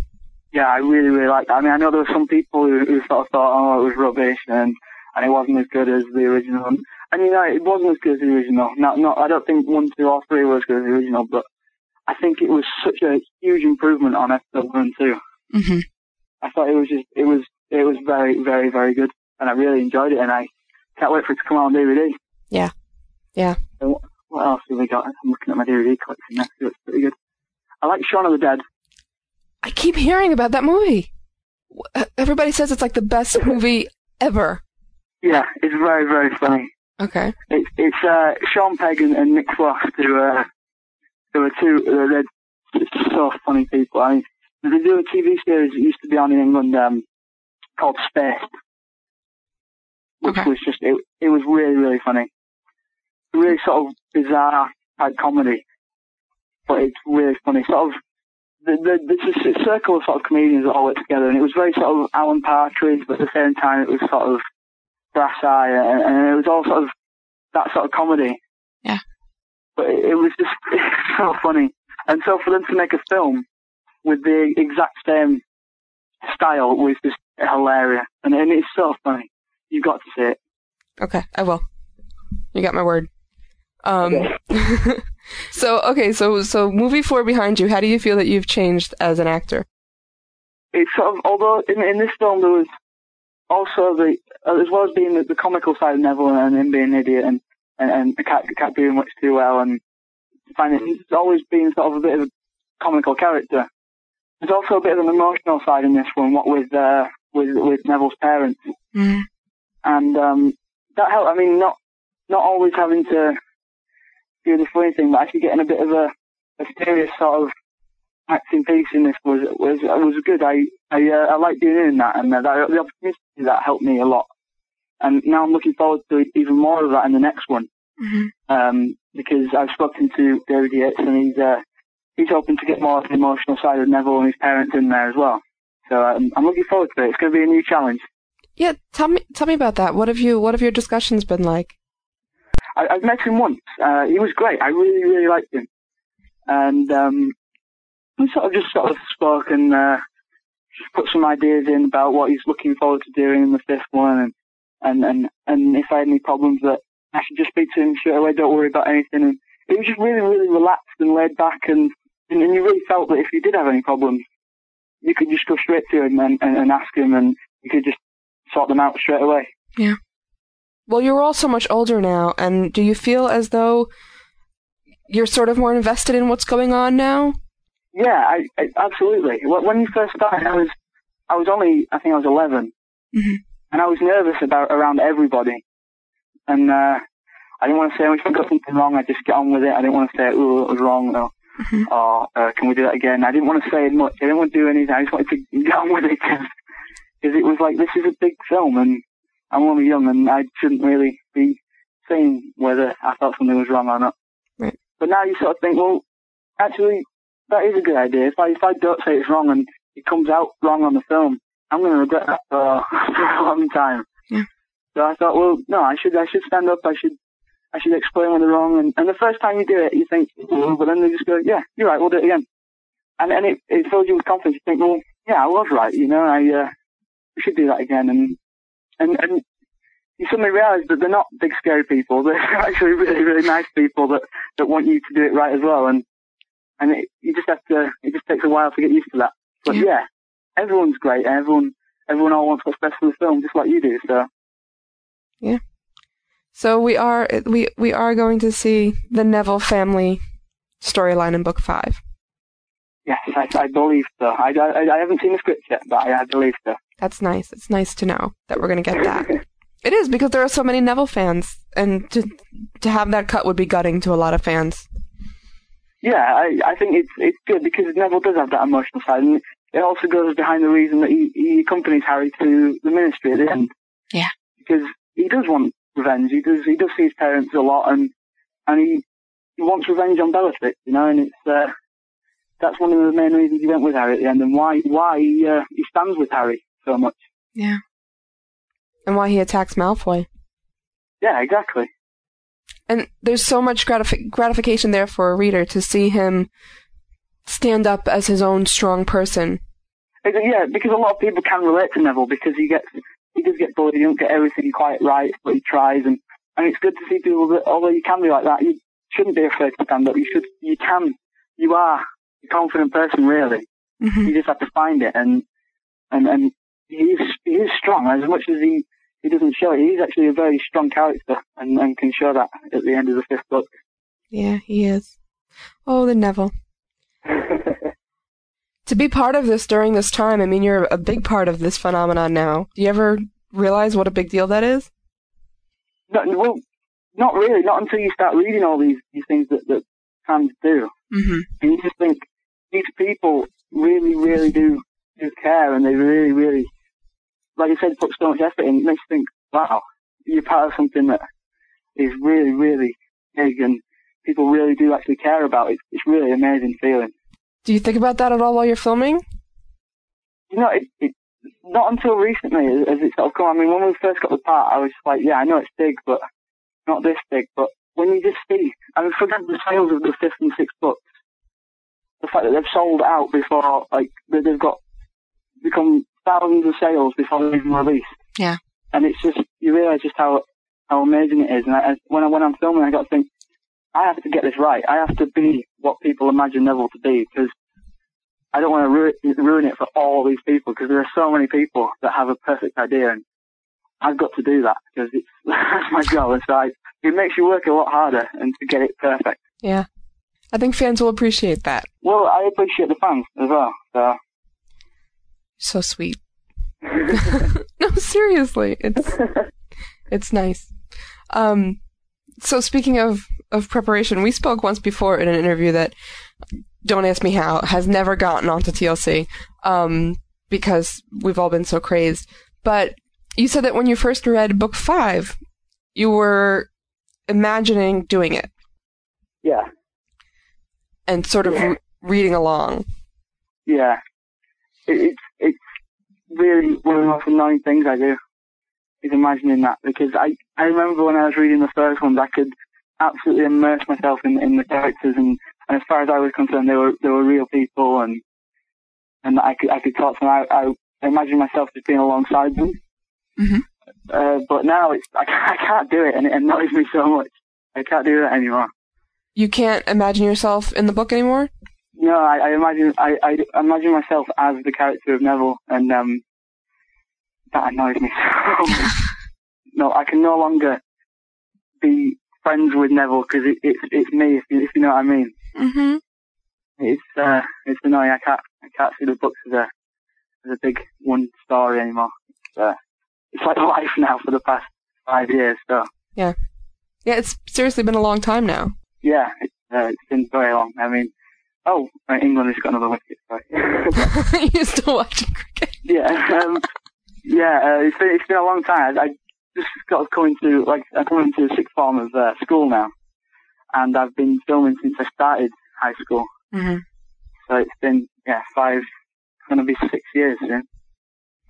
Yeah, I really, really liked it. I mean, I know there were some people who, who sort of thought, oh, it was rubbish and, and it wasn't as good as the original. And, and you know, it wasn't as good as the original. Not, not, I don't think 1, 2 or 3 were as good as the original, but I think it was such a huge improvement on Episode 1 and 2. Mm-hmm. I thought it was just, it was, it was very, very, very good, and I really enjoyed it, and I can't wait for it to come out on DVD. Yeah. Yeah. So what- what else have we got? I'm looking at my DVD collection next to it. It's pretty good. I like Shaun of the Dead. I keep hearing about that movie. Everybody says it's like the best movie ever. Yeah, it's very, very funny. Okay. It's it's uh, Sean Pegg and, and Nick Frost who uh, who are two. Uh, they're so funny people. I mean, they do a TV series that used to be on in England um, called Spaced, which was just it. It was really, really funny. Really sort of bizarre type comedy, but it's really funny. Sort of the, the, there's a circle of sort of comedians that all work together, and it was very sort of Alan Partridge, but at the same time it was sort of Brass Eye, and, and it was all sort of that sort of comedy. Yeah. But it, it was just so funny, and so for them to make a film with the exact same style was just hilarious, and, and it's so funny. You've got to see it. Okay, I will. You got my word. Um, so okay, so so movie four behind you. How do you feel that you've changed as an actor? it's sort of although in in this film there was also the as well as being the, the comical side of Neville and him being an idiot and and, and cat cat doing much too well and finding it's always been sort of a bit of a comical character. There's also a bit of an emotional side in this one, what with uh, with with Neville's parents, Mm. and um, that helped. I mean, not not always having to do the funny thing, but actually getting a bit of a, a serious sort of acting piece in this was was was good. I I uh, I like being in that, and uh, that, the opportunity that helped me a lot. And now I'm looking forward to even more of that in the next one, Mm-hmm. um, because I've spoken to David Yates, and he's uh, he's hoping to get more of the emotional side of Neville and his parents in there as well. So um, I'm looking forward to it. It's going to be a new challenge. Yeah, tell me tell me about that. What have you what have your discussions been like? I, I've met him once. Uh, he was great. I really, really liked him. And um, we sort of just sort of spoke and uh, put some ideas in about what he's looking forward to doing in the fifth one, and and and, and if I had any problems, that I should just speak to him straight away. Don't worry about anything. And it was just really, really relaxed and laid back, and and, and you really felt that if you did have any problems, you could just go straight to him and, and, and ask him, and you could just sort them out straight away. Yeah. Well, you're all so much older now, and do you feel as though you're sort of more invested in what's going on now? Yeah, I, I, absolutely. When you first started, I was, I was only, I think I was 11, Mhm. and I was nervous about around everybody, and uh, I didn't want to say if I got something wrong, I'd just get on with it. I didn't want to say, "Oh, it was wrong," or, or uh, "Can we do that again?" I didn't want to say much. I didn't want to do anything. I just wanted to get on with it because because it was like this is a big film and I'm only young and I shouldn't really be saying whether I thought something was wrong or not. Right. But now you sort of think, well, actually, that is a good idea. If I if I don't say it's wrong and it comes out wrong on the film, I'm going to regret that for, for a long time. Yeah. So I thought, well, no, I should I should stand up. I should I should explain when they're wrong. And, and the first time you do it, you think, oh, but then they just go, yeah, you're right, we'll do it again. And and it, it fills you with confidence. You think, well, yeah, I was right. You know, I uh, should do that again. And and and you suddenly realise that they're not big scary people. They're actually really really nice people that that want you to do it right as well. And and it, you just have to. It just takes a while to get used to that. But yeah, yeah everyone's great. Everyone everyone all wants what's best for the film, just like you do. So yeah. So we are we we are going to see the Neville family storyline in book five. Yes, I, I believe so. I, I, I haven't seen the script yet, but I, I believe so. That's nice. It's nice to know that we're going to get that. it is because there are so many Neville fans, and to to have that cut would be gutting to a lot of fans. Yeah, I I think it's it's good because Neville does have that emotional side, and it also goes behind the reason that he, he accompanies Harry to the ministry at the end. Yeah. Because he does want revenge. He does he does see his parents a lot, and and he he wants revenge on Bellatrix, you know, and it's uh, that's one of the main reasons he went with Harry at the end, and why why he uh, he stands with Harry so much. Yeah. And why he attacks Malfoy. Yeah, exactly. And there's so much gratif- gratification there for a reader to see him stand up as his own strong person. Yeah, because a lot of people can relate to Neville because he gets he does get bullied. He don't get everything quite right, but he tries, and and it's good to see people that although you can be like that, you shouldn't be afraid to stand up. You should, you can, you are a confident person, really. Mm-hmm. You just have to find it, and and and he is he is strong as much as he he doesn't show it. He's actually a very strong character, and and can show that at the end of the fifth book. Yeah, he is. Oh, the Neville. to be part of this during this time, I mean, you're a big part of this phenomenon now. Do you ever realize what a big deal that is? No, well, not really. Not until you start reading all these these things that that fans do, mm-hmm. and you just think these people really, really do do care, and they really, really, like I said, put so much effort in. It makes you think, wow, you're part of something that is really, really big, and people really do actually care about it. It's really amazing feeling. Do you think about that at all while you're filming? You know, it, it, not until recently as it sort of come. I mean, when we first got the part, I was like, yeah, I know it's big, but not this big. But when you just see, I mean, forget the sales of the fifth and sixth books, the fact that they've sold out before, like, they've got become thousands of sales before even released. Yeah. And it's just, you realise just how how amazing it is. And I, when I, when I'm filming, I got to think, I have to get this right. I have to be what people imagine Neville to be because I don't want to ruin, ruin it for all these people because there are so many people that have a perfect idea and I've got to do that because it's that's my job. And so I, it makes you work a lot harder and to get it perfect. Yeah. I think fans will appreciate that. Well, I appreciate the fans as well. So, so sweet. no, seriously, it's it's nice. Um, so speaking of of preparation, we spoke once before in an interview that don't ask me how has never gotten onto TLC um, because we've all been so crazed. But you said that when you first read book five, you were imagining doing it. Yeah. And sort of yeah. re- reading along. Yeah. It, it's it's really one of the most annoying things I do is imagining that because I I remember when I was reading the first ones I could absolutely immerse myself in in the characters and, and as far as I was concerned they were they were real people and and I could I could talk to them. I, I imagine myself just being alongside them. Mm-hmm. Uh, but now it's I, I can't do it and it annoys me so much. I can't do that anymore. You can't imagine yourself in the book anymore. No, I, I imagine I, I imagine myself as the character of Neville, and um, that annoys me so much. no, I can no longer be friends with Neville because it, it's it's me if you, if you know what I mean. Mm-hmm. It's uh it's annoying. I can't I can't see the books as a as a big one story anymore. It's, uh, it's like life now for the past five years. So yeah, yeah. It's seriously been a long time now. Yeah, it's uh, it's been very long. I mean, oh, England has got another wicket. Sorry. You're still watching cricket? Yeah. Um, Yeah, uh, it's been it's been a long time. I, I just got coming to like I'm coming to the sixth form of uh, school now, and I've been filming since I started high school. Mm-hmm. So it's been yeah five, it's gonna be six years soon.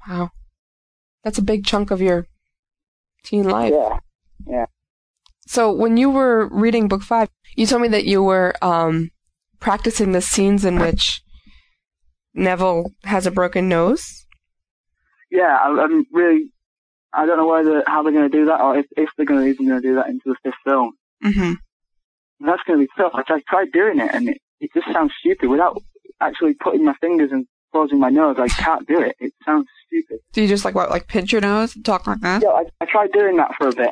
Wow. That's a big chunk of your teen life. Yeah. Yeah. So when you were reading book five, you told me that you were um, practicing the scenes in which Neville has a broken nose. Yeah, I, I'm really. I don't know whether how they're going to do that, or if, if they're going to even going to do that into the fifth film. Mm-hmm. That's going to be tough. I tried, tried doing it, and it, it just sounds stupid without actually putting my fingers and closing my nose. I can't do it. It sounds stupid. Do you just like what, like pinch your nose and talk like that? Yeah, I, I tried doing that for a bit.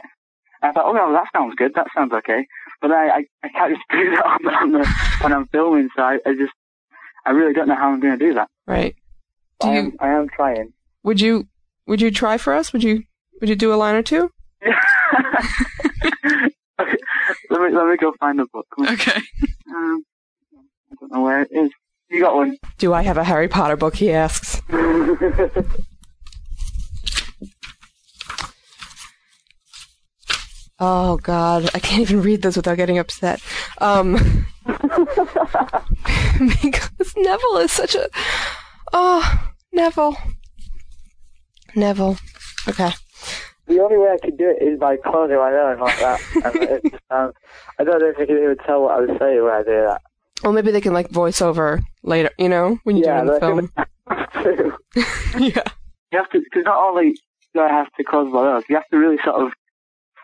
I thought, oh no, that sounds good. That sounds okay. But I, I, I can't just do that on, on the, when I'm filming. So I, I just, I really don't know how I'm going to do that. Right. Do I you? am, I am trying. Would you? Would you try for us? Would you? Would you do a line or two? okay. let me let me go find the book. Okay. Um, I don't know where it is. You got one? Do I have a Harry Potter book? He asks. Oh God, I can't even read this without getting upset. Um, because Neville is such a oh Neville, Neville. Okay. The only way I could do it is by closing my nose like that. and it sounds, I don't know if you can even tell what I was saying when I do that. Well, maybe they can like voice over later. You know, when you Yeah, do it in the film. yeah. You have to, because not only do I have to close my nose, you have to really sort of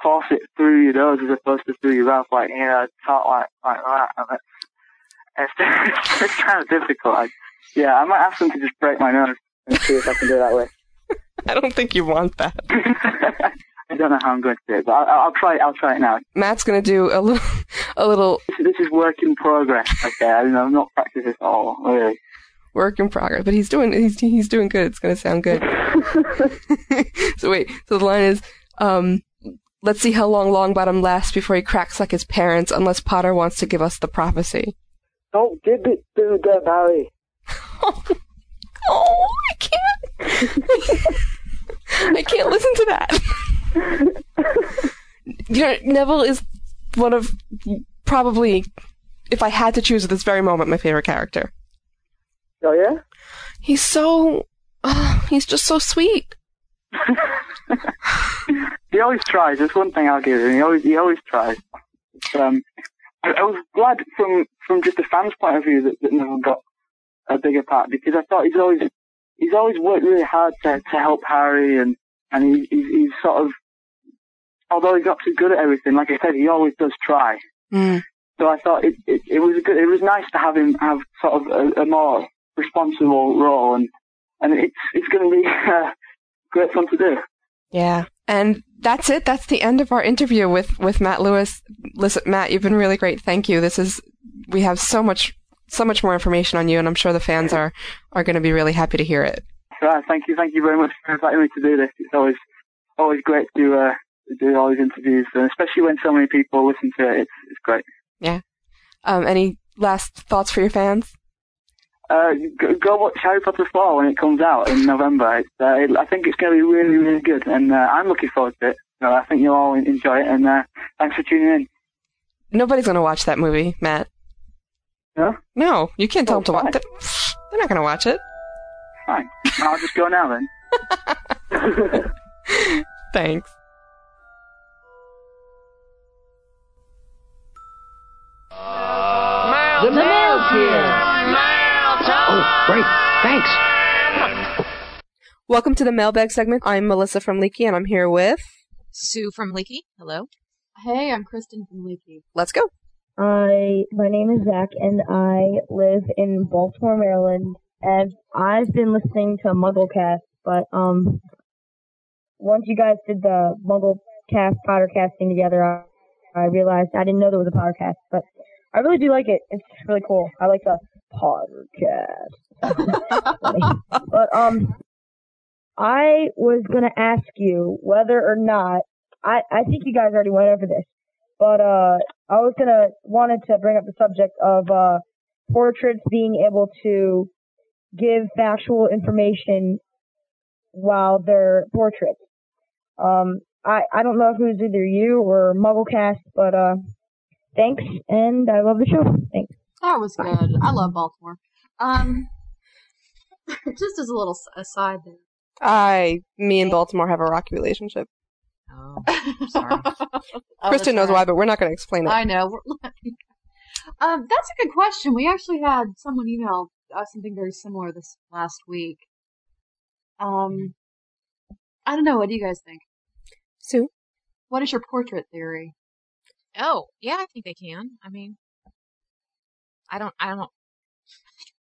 force it through your nose as opposed to through your mouth, like, you know, talk like, like that. And it's, it's, it's kind of difficult. I, yeah, I might ask them to just break my nose and see if I can do it that way. I don't think you want that. I don't know how I'm going to do it, but I'll, I'll try. I'll try it now. Matt's gonna do a little, a little This, this is work in progress. Okay, I mean, I've not practiced at all, really. work in progress, but he's doing he's he's doing good. It's gonna sound good. so wait, so the line is, um, let's see how long Longbottom lasts before he cracks like his parents, unless Potter wants to give us the prophecy. Don't give it to the Barry. Oh, I can't. I can't listen to that. you know, Neville is one of probably, if I had to choose at this very moment, my favorite character. Oh yeah. He's so, oh, he's just so sweet. He always tries. That's one thing I'll give him. He always he always tries. Um, I, I was glad from from just a fan's point of view that, that Neville got a bigger part because I thought he's always he's always worked really hard to to help Harry and and he, he's, he's sort of although he's not too good at everything, like I said, he always does try. Mm. So I thought it, it, it was good. It was nice to have him have sort of a, a more responsible role, and and it's it's going to be uh, great fun to do. Yeah. And that's it. That's the end of our interview with, with Matt Lewis. Listen, Matt, you've been really great. Thank you. This is, we have so much, so much more information on you, and I'm sure the fans are, are going to be really happy to hear it. Right, thank you, thank you very much for inviting me to do this. It's always always great to, uh, to do all these interviews, and especially when so many people listen to it. It's it's great. Yeah. Um, any last thoughts for your fans? Uh, go, go watch Harry Potter 4 when it comes out in November. It's, uh, it, I think it's going to be really, really good, and uh, I'm looking forward to it. So I think you'll all enjoy it, and uh, thanks for tuning in. Nobody's going to watch that movie, Matt. No? No, you can't tell them to watch it. They're not going to watch it. Fine. I'll just go now then. Thanks. The mail's here. Oh, great. Thanks. Welcome to the mailbag segment. I'm Melissa from Leaky, and I'm here with. Sue from Leaky. Hello. Hey, I'm Kristen from Leaky. Let's go. I my name is Zach and I live in Baltimore, Maryland. And I've been listening to MuggleCast, but um, once you guys did the MuggleCast Pottercasting together, I, I realized I didn't know there was a Pottercast, but I really do like it. It's really cool. I like the Pottercast. but um, I was gonna ask you whether or not I I think you guys already went over this, but uh, I was gonna wanted to bring up the subject of uh portraits being able to give factual information while they're portraits. Um, I I don't know if it was either you or MuggleCast, but uh, thanks, and I love the show. Thanks. That was good. I love Baltimore. Um, just as a little aside there. I, me and Baltimore have a rocky relationship. Oh, sorry. Kristen knows why, but we're not going to explain it. I know. Um, that's a good question. We actually had someone email us something very similar this last week. Um, I don't know. What do you guys think? Sue? What is your portrait theory? Oh, yeah, I think they can. I mean, I don't, I don't know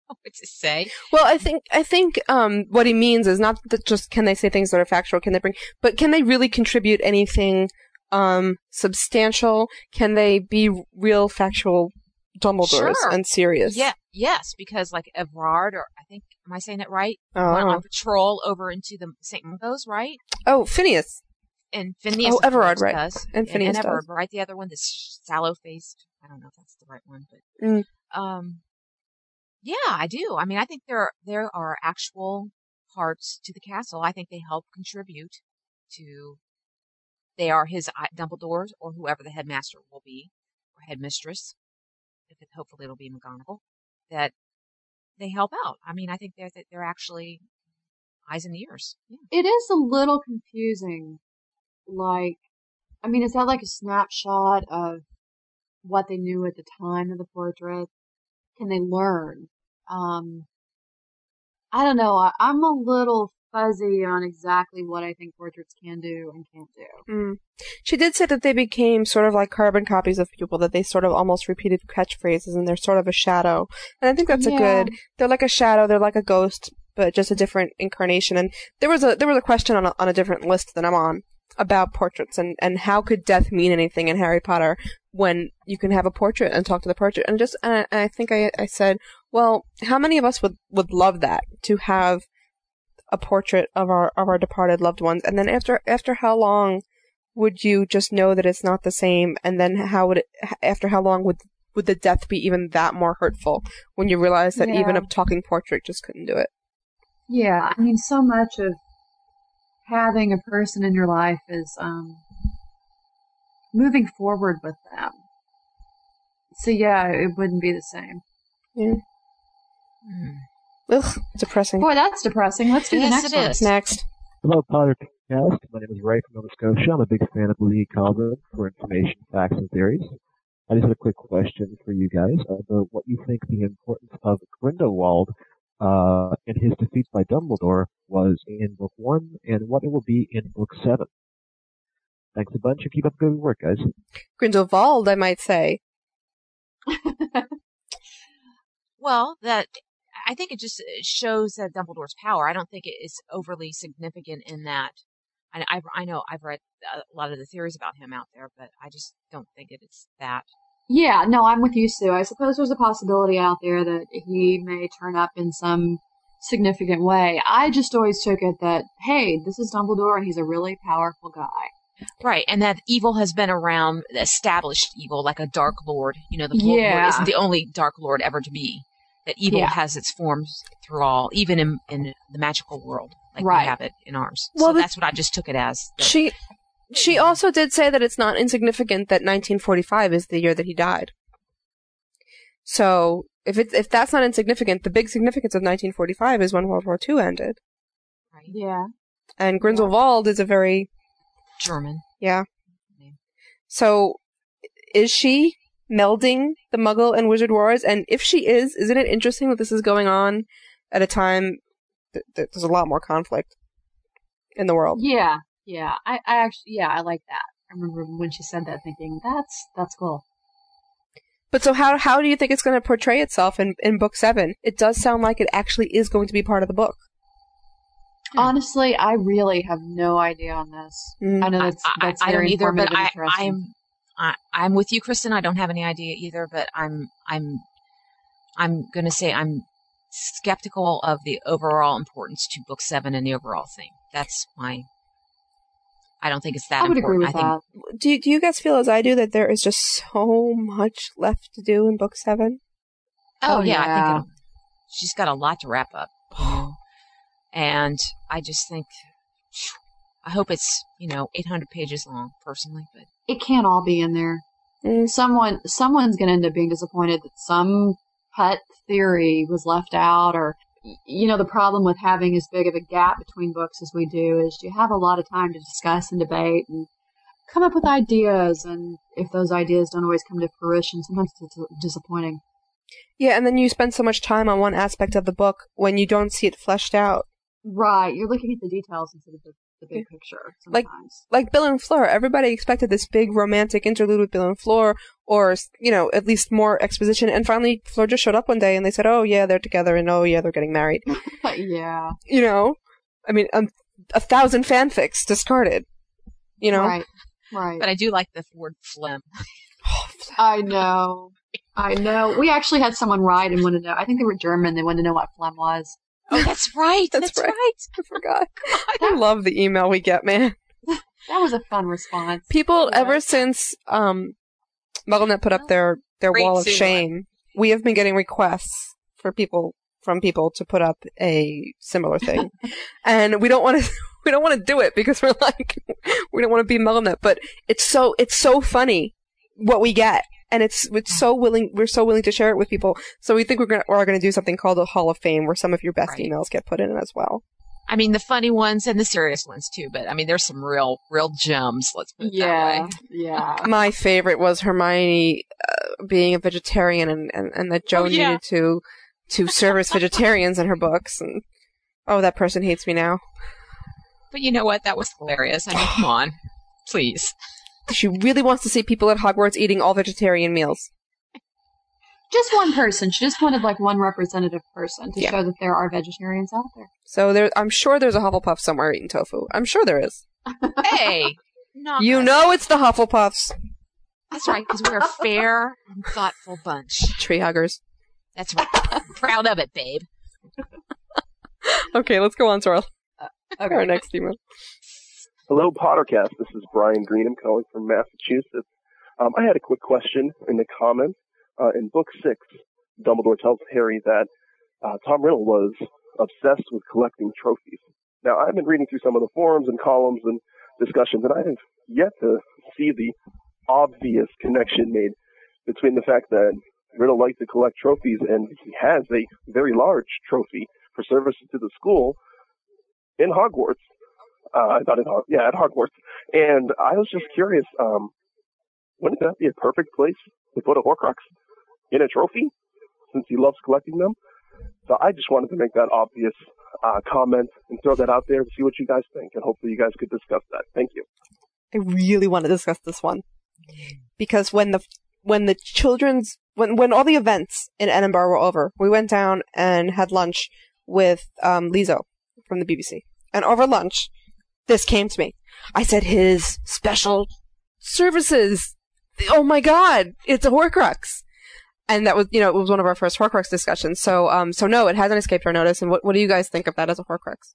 what to say. Well, I think I think um, what he means is not that just can they say things that are factual, can they bring, but can they really contribute anything um, substantial? Can they be real factual Dumbledores Sure. and serious? Yeah, yes, because like Evrard, or I think, am I saying it right? Oh. Went on patrol over into the St. Mungo's, right? Oh, Phineas. And Phineas. Oh, Everard, right. does. And Phineas and Everard, does. right? The other one, this sallow faced. I don't know if that's the right one, but Mm. um, yeah, I do. I mean, I think there there are actual parts to the castle. I think they help contribute to. They are his uh, Dumbledores or whoever the headmaster will be or headmistress. If it, hopefully it'll be McGonagall. That they help out. I mean, I think they're they're actually eyes and ears. Yeah. It is a little confusing. Like, I mean, is that like a snapshot of what they knew at the time of the portrait? Can they learn? Um, I don't know. I, I'm a little fuzzy on exactly what I think portraits can do and can't do. Mm. She did say that they became sort of like carbon copies of people, that they sort of almost repeated catchphrases and they're sort of a shadow. And I think that's a good, they're like a shadow, they're like a ghost, but just a different incarnation. And there was a, there was a question on a, on a different list that I'm on about portraits and, and how could death mean anything in Harry Potter when you can have a portrait and talk to the portrait. And just, and I, and I think I, I said, well, how many of us would, would love that to have a portrait of our, of our departed loved ones? And then after, after how long would you just know that it's not the same and then how would it after how long would would the death be even that more hurtful when you realize that even a talking portrait just couldn't do it Yeah, I mean, so much of having a person in your life is um, moving forward with them. So yeah, it wouldn't be the same. yeah Ugh, depressing Boy, that's depressing. Let's do the next it one. is. next Hello, PotterCast. My name is Ray from Nova Scotia. I'm a big fan of Leaky Cauldron for information, facts, and theories. I just had a quick question for you guys about what you think the importance of Grindelwald uh, and his defeat by Dumbledore was in Book One, and what it will be in Book Seven. Thanks a bunch, and keep up the good work, guys. Grindelwald I might say Well, that I think it just shows that Dumbledore's power. I don't think it is overly significant in that. I, I, I know I've read a lot of the theories about him out there, but I just don't think it is that. Yeah, no, I'm with you, Sue. I suppose there's a possibility out there that he may turn up in some significant way. I just always took it that, hey, this is Dumbledore and he's a really powerful guy. Right, and that evil has been around, established evil, like a Dark Lord. You know, the Lord isn't the only Dark Lord ever to be. That evil Yeah. has its forms through all, even in in the magical world, like Right. we have it in ours. Well, so that's what I just took it as. that- she she also did say that it's not insignificant that 1945 is the year that he died so if it if that's not insignificant the big significance of 1945 is when World War II ended Yeah. and Grindelwald is a very German. Yeah. So, is she melding the Muggle and Wizard wars? And if she is, isn't it interesting that this is going on at a time that, that there's a lot more conflict in the world? Yeah, yeah. I, I actually, yeah, I like that. I remember when she said that thinking, that's, that's cool. But so how how do you think it's going to portray itself in in book seven? It does sound like it actually is going to be part of the book. Honestly, I really have no idea on this. Mm. I know that's, that's I, I don't very either, but informative and I, interesting. I'm I, I'm with you, Kristen. I don't have any idea either, but I'm I'm I'm going to say I'm skeptical of the overall importance to book seven and the overall thing. That's my. I don't think it's that I would agree important. with I think Do you, do you guys feel as I do that there is just so much left to do in book seven? Oh, Oh, yeah, I yeah. think she's got a lot to wrap up. And I just think, I hope it's, you know, 800 pages long, personally, but It can't all be in there. Mm. Someone, someone's going to end up being disappointed that some pet theory was left out, or you know, the problem with having as big of a gap between books as we do is you have a lot of time to discuss and debate and come up with ideas, and if those ideas don't always come to fruition, sometimes it's disappointing. Yeah, and then you spend so much time on one aspect of the book when you don't see it fleshed out. Right, you're looking at the details instead of the, the big picture. Like, like Bill and Fleur, everybody expected this big romantic interlude with Bill and Fleur, or you know, at least more exposition. And finally, Fleur just showed up one day, and they said, "Oh yeah, they're together, and oh yeah, they're getting married." yeah. you know, I mean, um, a thousand fanfics discarded. You know, Right. Right. But I do like the word phlegm. I know. I know. We actually had someone write and wanted to know. I think they were German. They wanted to know what phlegm was. Oh, that's right. That's, right. I forgot. I love the email we get, man. That was a fun response. People ever since um, MuggleNet put up their their Great wall of shame, we have been getting requests for people from people to put up a similar thing, and we don't want to. We don't want to do it because we're like we don't want to be MuggleNet, but it's so it's so funny what we get, and it's it's so willing we're so willing to share it with people. So we think we're gonna we're gonna do something called a Hall of Fame where some of your best emails get put in as well. I mean, the funny ones and the serious ones too, but I mean, there's some real, real gems. Let's put it that way. Yeah. My favorite was Hermione uh, being a vegetarian and, and, and that Jo Oh, yeah. needed to to service vegetarians in her books and oh that person hates me now. But you know what? That was hilarious. I mean, come on, please. She really wants to see people at Hogwarts eating all vegetarian meals. Just one person. She just wanted like one representative person to Yeah. show that there are vegetarians out there. So there I'm sure there's a Hufflepuff somewhere eating tofu. I'm sure there is. Hey, not You know it's the Hufflepuffs. That's right, because we're a fair and thoughtful bunch. Tree huggers. That's right. Proud of it, babe. Okay, let's go on to our, uh, okay. our next email. Hello, Pottercast. This is Brian Green. I'm calling from Massachusetts. Um, I had a quick question in the comments. Uh, in Book Six, Dumbledore tells Harry that uh, Tom Riddle was obsessed with collecting trophies. Now, I've been reading through some of the forums and columns and discussions, and I have yet to see the obvious connection made between the fact that Riddle likes to collect trophies and he has a very large trophy for services to the school in Hogwarts. Uh, not in Hog- yeah, at Hogwarts. And I was just curious, um, wouldn't that be a perfect place to put a Horcrux in a trophy, since he loves collecting them? So I just wanted to make that obvious uh, comment and throw that out there to see what you guys think, and hopefully you guys could discuss that. Thank you. I really want to discuss this one because when the when the children's when when all the events in Edinburgh were over, we went down and had lunch with um, from the BBC, and over lunch, this came to me. I said his special services. Oh my God, it's a Horcrux. And that was, you know, it was one of our first Horcrux discussions. So, um, so no, it hasn't escaped our notice. And what, what do you guys think of that as a Horcrux?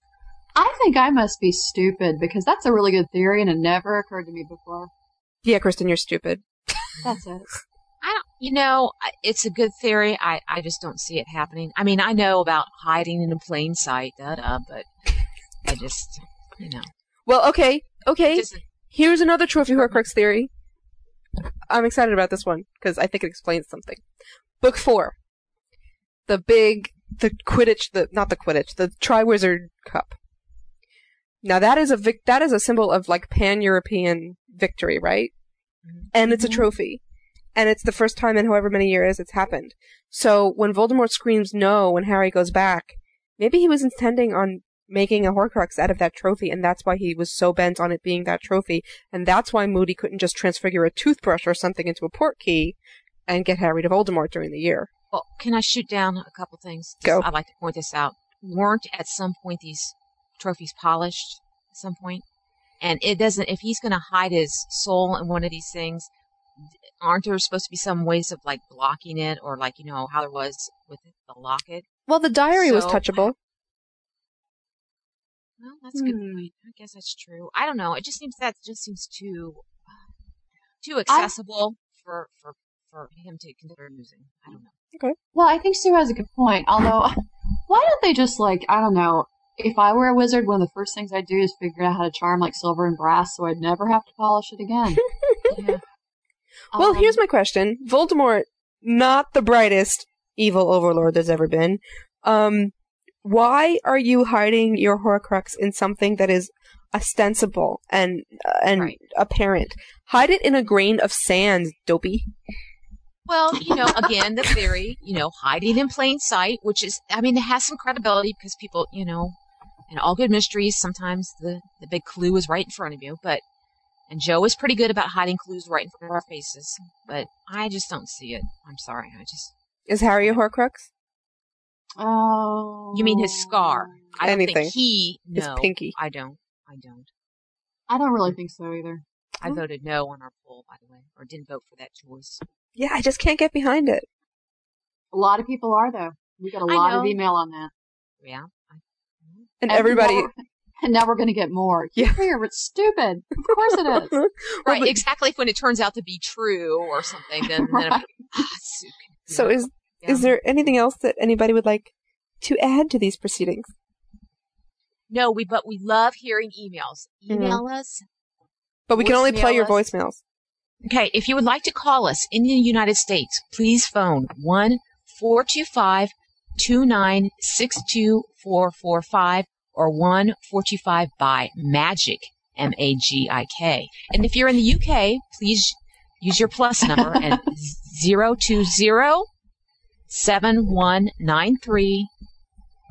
I think I must be stupid because that's a really good theory and it never occurred to me before. Yeah, Kristen, you're stupid. That's it. I don't, you know, it's a good theory. I, I just don't see it happening. I mean, I know about hiding in a plain sight, da da, but I just, you know. Well, okay, okay. Here's another trophy Horcrux theory. I'm excited about this one because I think it explains something. Book four, the big, the Quidditch, the not the Quidditch, the Triwizard Cup. Now that is a vic- that is a symbol of like pan European victory, right? Mm-hmm. And it's a mm-hmm. trophy, and it's the first time in however many years it's happened. So when Voldemort screams no when Harry goes back, maybe he was intending on making a Horcrux out of that trophy, and that's why he was so bent on it being that trophy, and that's why Moody couldn't just transfigure a toothbrush or something into a Portkey and get Harry to Voldemort during the year. Well, can I shoot down a couple things? Go. I'd like to point this out. Weren't at some point these trophies polished at some point? And it doesn't, if he's going to hide his soul in one of these things, aren't there supposed to be some ways of like blocking it or like, you know, how there was with the locket? Well, the diary was So- touchable. Well, that's a good point. I guess that's true. I don't know. It just seems that just seems too too accessible for for for him to consider using. I don't know. Okay. Well, I think Sue has a good point. Although, why don't they just like I don't know? If I were a wizard, one of the first things I'd do is figure out how to charm like silver and brass, so I'd never have to polish it again. yeah. Well, Um, here's my question. Voldemort, not the brightest evil overlord there's ever been. Um, why are you hiding your Horcrux in something that is ostensible and uh, and apparent? Hide it in a grain of sand, dopey. Well, you know, again, the theory, you know, hiding in plain sight, which is, I mean, it has some credibility because people, you know, in all good mysteries, sometimes the, the big clue is right in front of you. But, and Jo is pretty good about hiding clues right in front of our faces. But I just don't see it. I'm sorry. I just. Is Harry a Horcrux? Oh. You mean his scar? I don't Anything. think he. His pinky. I don't. I don't. I don't really think so either. I voted no on our poll, by the way, or didn't vote for that choice. Yeah, I just can't get behind it. A lot of people are though. We got a lot of email on that. Yeah. And everybody. more- and now we're going to get more. Yeah. Here, it's stupid. Of course it is. Right, exactly. When it turns out to be true or something, then, then Right. Ah, so is is there anything else that anybody would like to add to these proceedings? no, we but we love hearing emails. Mm-hmm. Email us. But we can only play your us. voicemails. Okay, if you would like to call us in the United States, please phone one four two five two nine six two four four five or one four two five by Magic M A G I K. And if you're in the UK, please use your plus number and zero two zero seven one nine three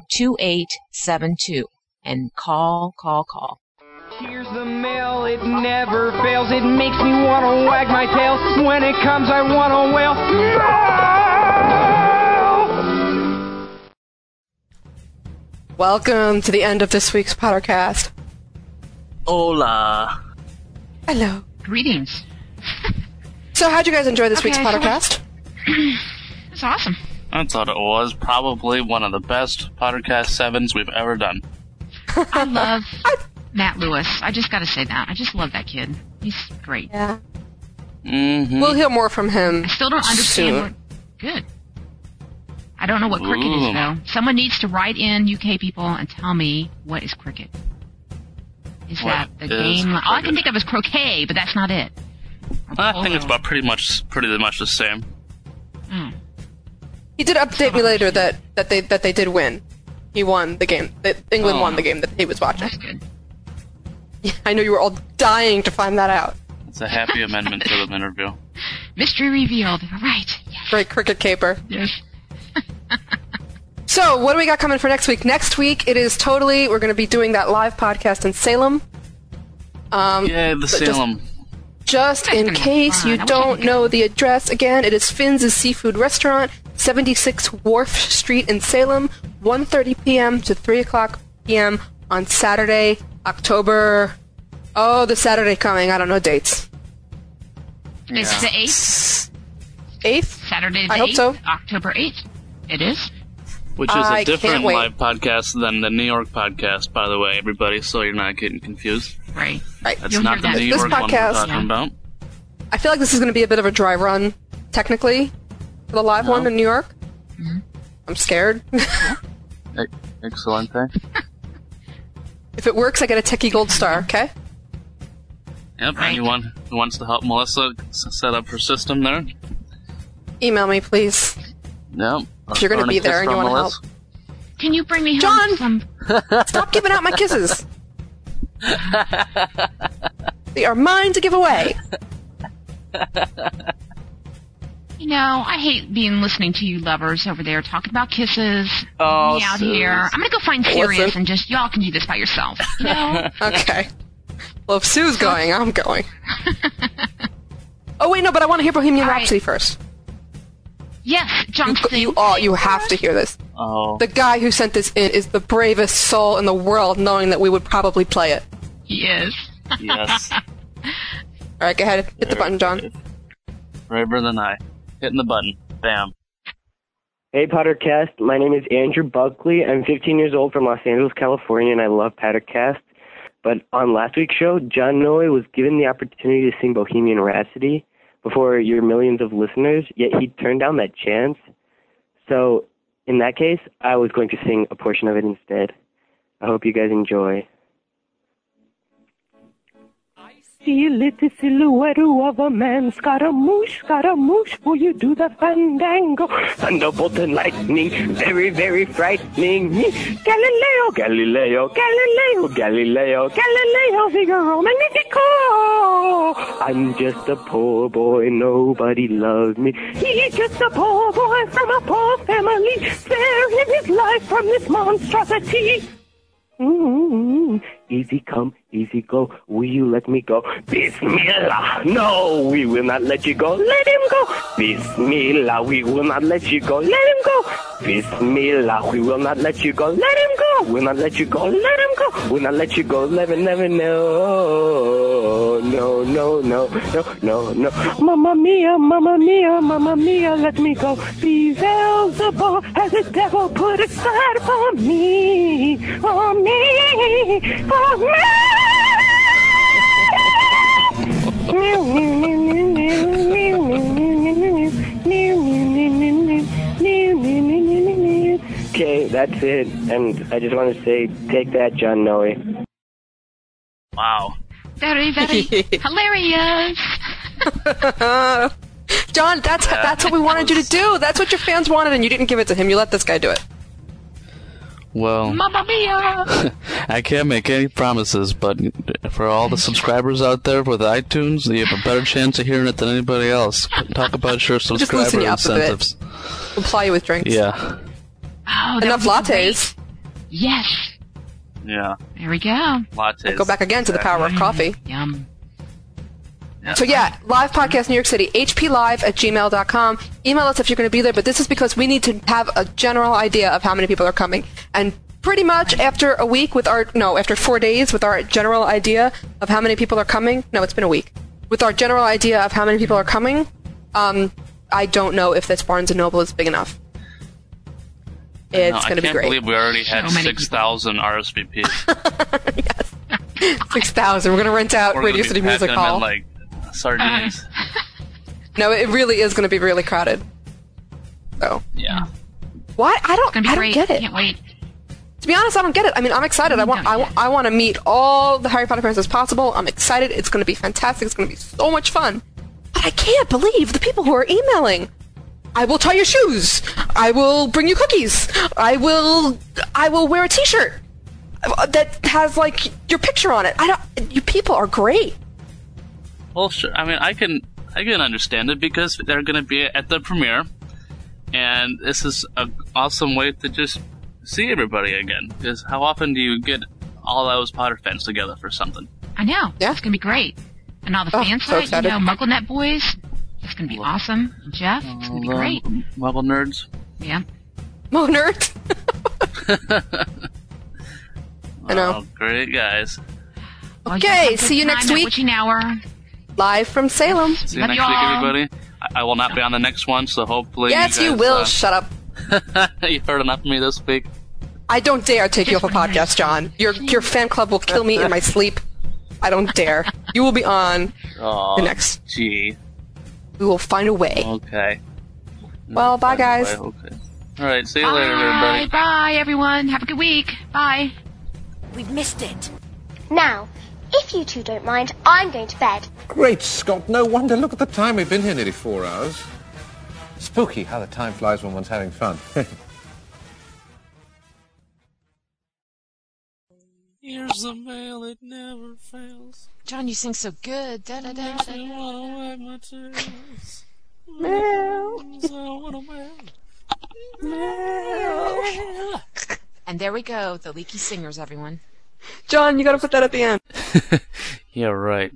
two eight seven two and call call call. Here's the mail, it never fails. It makes me want to wag my tail. When it comes, I want to wail. Welcome to the end of this week's Pottercast. Hola. Hello. Greetings. So, how'd you guys enjoy this Okay, week's so Pottercast? It's awesome. I thought it was probably one of the best Pottercast sevens we've ever done. I love Matt Lewis. I just got to say that. I just love that kid. He's great. Yeah. Mm-hmm. We'll hear more from him. I still don't understand what. Good. I don't know what cricket Ooh. is though. Someone needs to write in UK people and tell me what is cricket. Is What that the is game? All I can think of is croquet, but that's not it. I think it's about pretty much pretty much the same. Mm. He did update me later that, that they that they did win. He won the game. That England Oh. won the game that he was watching. That's good. Yeah, I know you were all dying to find that out. It's a happy amendment to the interview. Mystery revealed. All right. Great cricket caper. Yes. So, what do we got coming for next week? Next week, it is totally, we're going to be doing that live podcast in Salem. Um, Yay, the but just- Salem. Just in case you don't know the address, again, it is Finn's Seafood Restaurant, 76 Wharf Street in Salem, 1.30 p.m. to 3 o'clock p.m. on Saturday, October... Oh, the Saturday coming. I don't know dates. It's the eighth. Eighth? Saturday the I hope so. October eighth. It is. Which is I a different live podcast than the New York podcast, by the way, everybody, so you're not getting confused. Right. Right. That's You'll not hear the that. New This York one we're podcast- talking about. I feel like this is going to be a bit of a dry run, technically, for the live one in New York. Mm-hmm. I'm scared. Excellent if it works, I get a techie gold star, okay? Yep, anyone who wants to help Melissa set up her system there? Email me, please. Yep. If you're gonna be there and you wanna help. Can you bring me John! home some? Stop giving out my kisses. they are mine to give away. You know, I hate being listening to you lovers over there talking about kisses. Oh, me out Sus. here. I'm gonna go find Sirius Listen. and just y'all can do this by yourself. You know? Okay. Well, if Sue's going, I'm going. oh wait, no, but I want to hear Bohemian All right. Rhapsody first. Yes, John. You, you all, you have to hear this. Oh. The guy who sent this in is the bravest soul in the world, knowing that we would probably play it. He is. Yes. All right, go ahead, hit the button, John. Braver than I. Hitting the button. Bam. Hey Pottercast, my name is Andrew Buckley. I'm 15 years old from Los Angeles, California, and I love Pottercast. But on last week's show, John Noe was given the opportunity to sing Bohemian Rhapsody before your millions of listeners, yet he turned down that chance. So, in that case, I was going to sing a portion of it instead. I hope you guys enjoy. Feel it, the silhouette of a man. Scaramouche, Scaramouche, will you do the fandango? Thunderbolt and lightning, very, very frightening. Galileo, Galileo, Galileo, Galileo, Galileo, Figaro, Magnifico! I'm just a poor boy, nobody loves me. He's just a poor boy from a poor family, sparing his life from this monstrosity. Mm, easy come, easy go. Will you let me go? Bismillah. No, we will not let you go. Let him go. Bismillah. We will not let you go. Let him go. Bismillah. We will not let you go. Let him go. We'll not let you go. Let him go. We'll not let you go. Never, never, no. No, no, no, no, no, no. Mamma mia, mamma mia, mamma mia, let me go. Beelzebub has a devil put aside for me, for me, for me. Okay, that's it. And I just want to say, take that, John Noe. Wow. Very, very hilarious. John, that's that's what we wanted you to do. That's what your fans wanted, and you didn't give it to him. You let this guy do it. Well, Mamma mia! I can't make any promises, but for all the subscribers out there with iTunes, you have a better chance of hearing it than anybody else. Talk about your Just subscriber loosen you up incentives. We'll ply you with drinks. Yeah, Oh, Enough lattes. great. Yes. yeah. There we go. Lattes. Go back again to the power of coffee. Yum. So yeah, live podcast New York City, hplive at gmail.com. Email us if you're going to be there, but this is because we need to have a general idea of how many people are coming. And pretty much after a week with our, no, after four days with our general idea of how many people are coming, no, it's been a week, with our general idea of how many people are coming, um, I don't know if this Barnes & Noble is big enough. It's No, going to be can't great. believe we already had So 6,000 RSVPs. yes. 6,000. We're going to rent out We're Radio gonna City be Music packing them in Hall. like sardines. No, it really is going to be really crowded. So. yeah. Why? I don't, Gonna I don't great. get it. Can't wait. To be honest, I don't get it. I mean, I'm excited. I want, I, want- I want to meet all the Harry Potter fans as possible. I'm excited. It's going to be fantastic. It's going to be so much fun. But I can't believe the people who are emailing. I will tie your shoes. I will bring you cookies. I will, I will wear a T-shirt that has like your picture on it. I don't. You people are great. Well, sure. I mean, I can I can understand it because they're going to be at the premiere, and this is an awesome way to just see everybody again. Because how often do you get all those Potter fans together for something? I know. Yeah. It's gonna be great. And all the Oh, fan so sites, you excited. know, MuggleNet boys. It's gonna be awesome. And Jeff, it's gonna be All the great. Muggle nerds. Yeah. Mo nerd. I know. Oh, great guys. Okay, have a see you next time at week. Witching hour. Live from Salem. See you Love next you week, all. everybody. I, I will not be on the next one, so hopefully. Yes, you guys, will. uh, Shut up. you heard enough of me this week. I don't dare take you off a podcast, John. Your your fan club will kill me in my sleep. I don't dare. You will be on. Oh, The next- Gee. We will find a way. Okay. Well, bye, guys. Okay. All right. See you Bye. later, everybody. Bye, everyone. Have a good week. Bye. We've missed it. Now, if you two don't mind, I'm going to bed. Great Scott, no wonder. Look at the time. We've been here nearly four hours. Spooky how the time flies when one's having fun. Here's the mail, it never fails. John, you sing so good. Da, da, da, da. And there we go, the leaky singers, everyone. John, you gotta put that at the end. Yeah, right.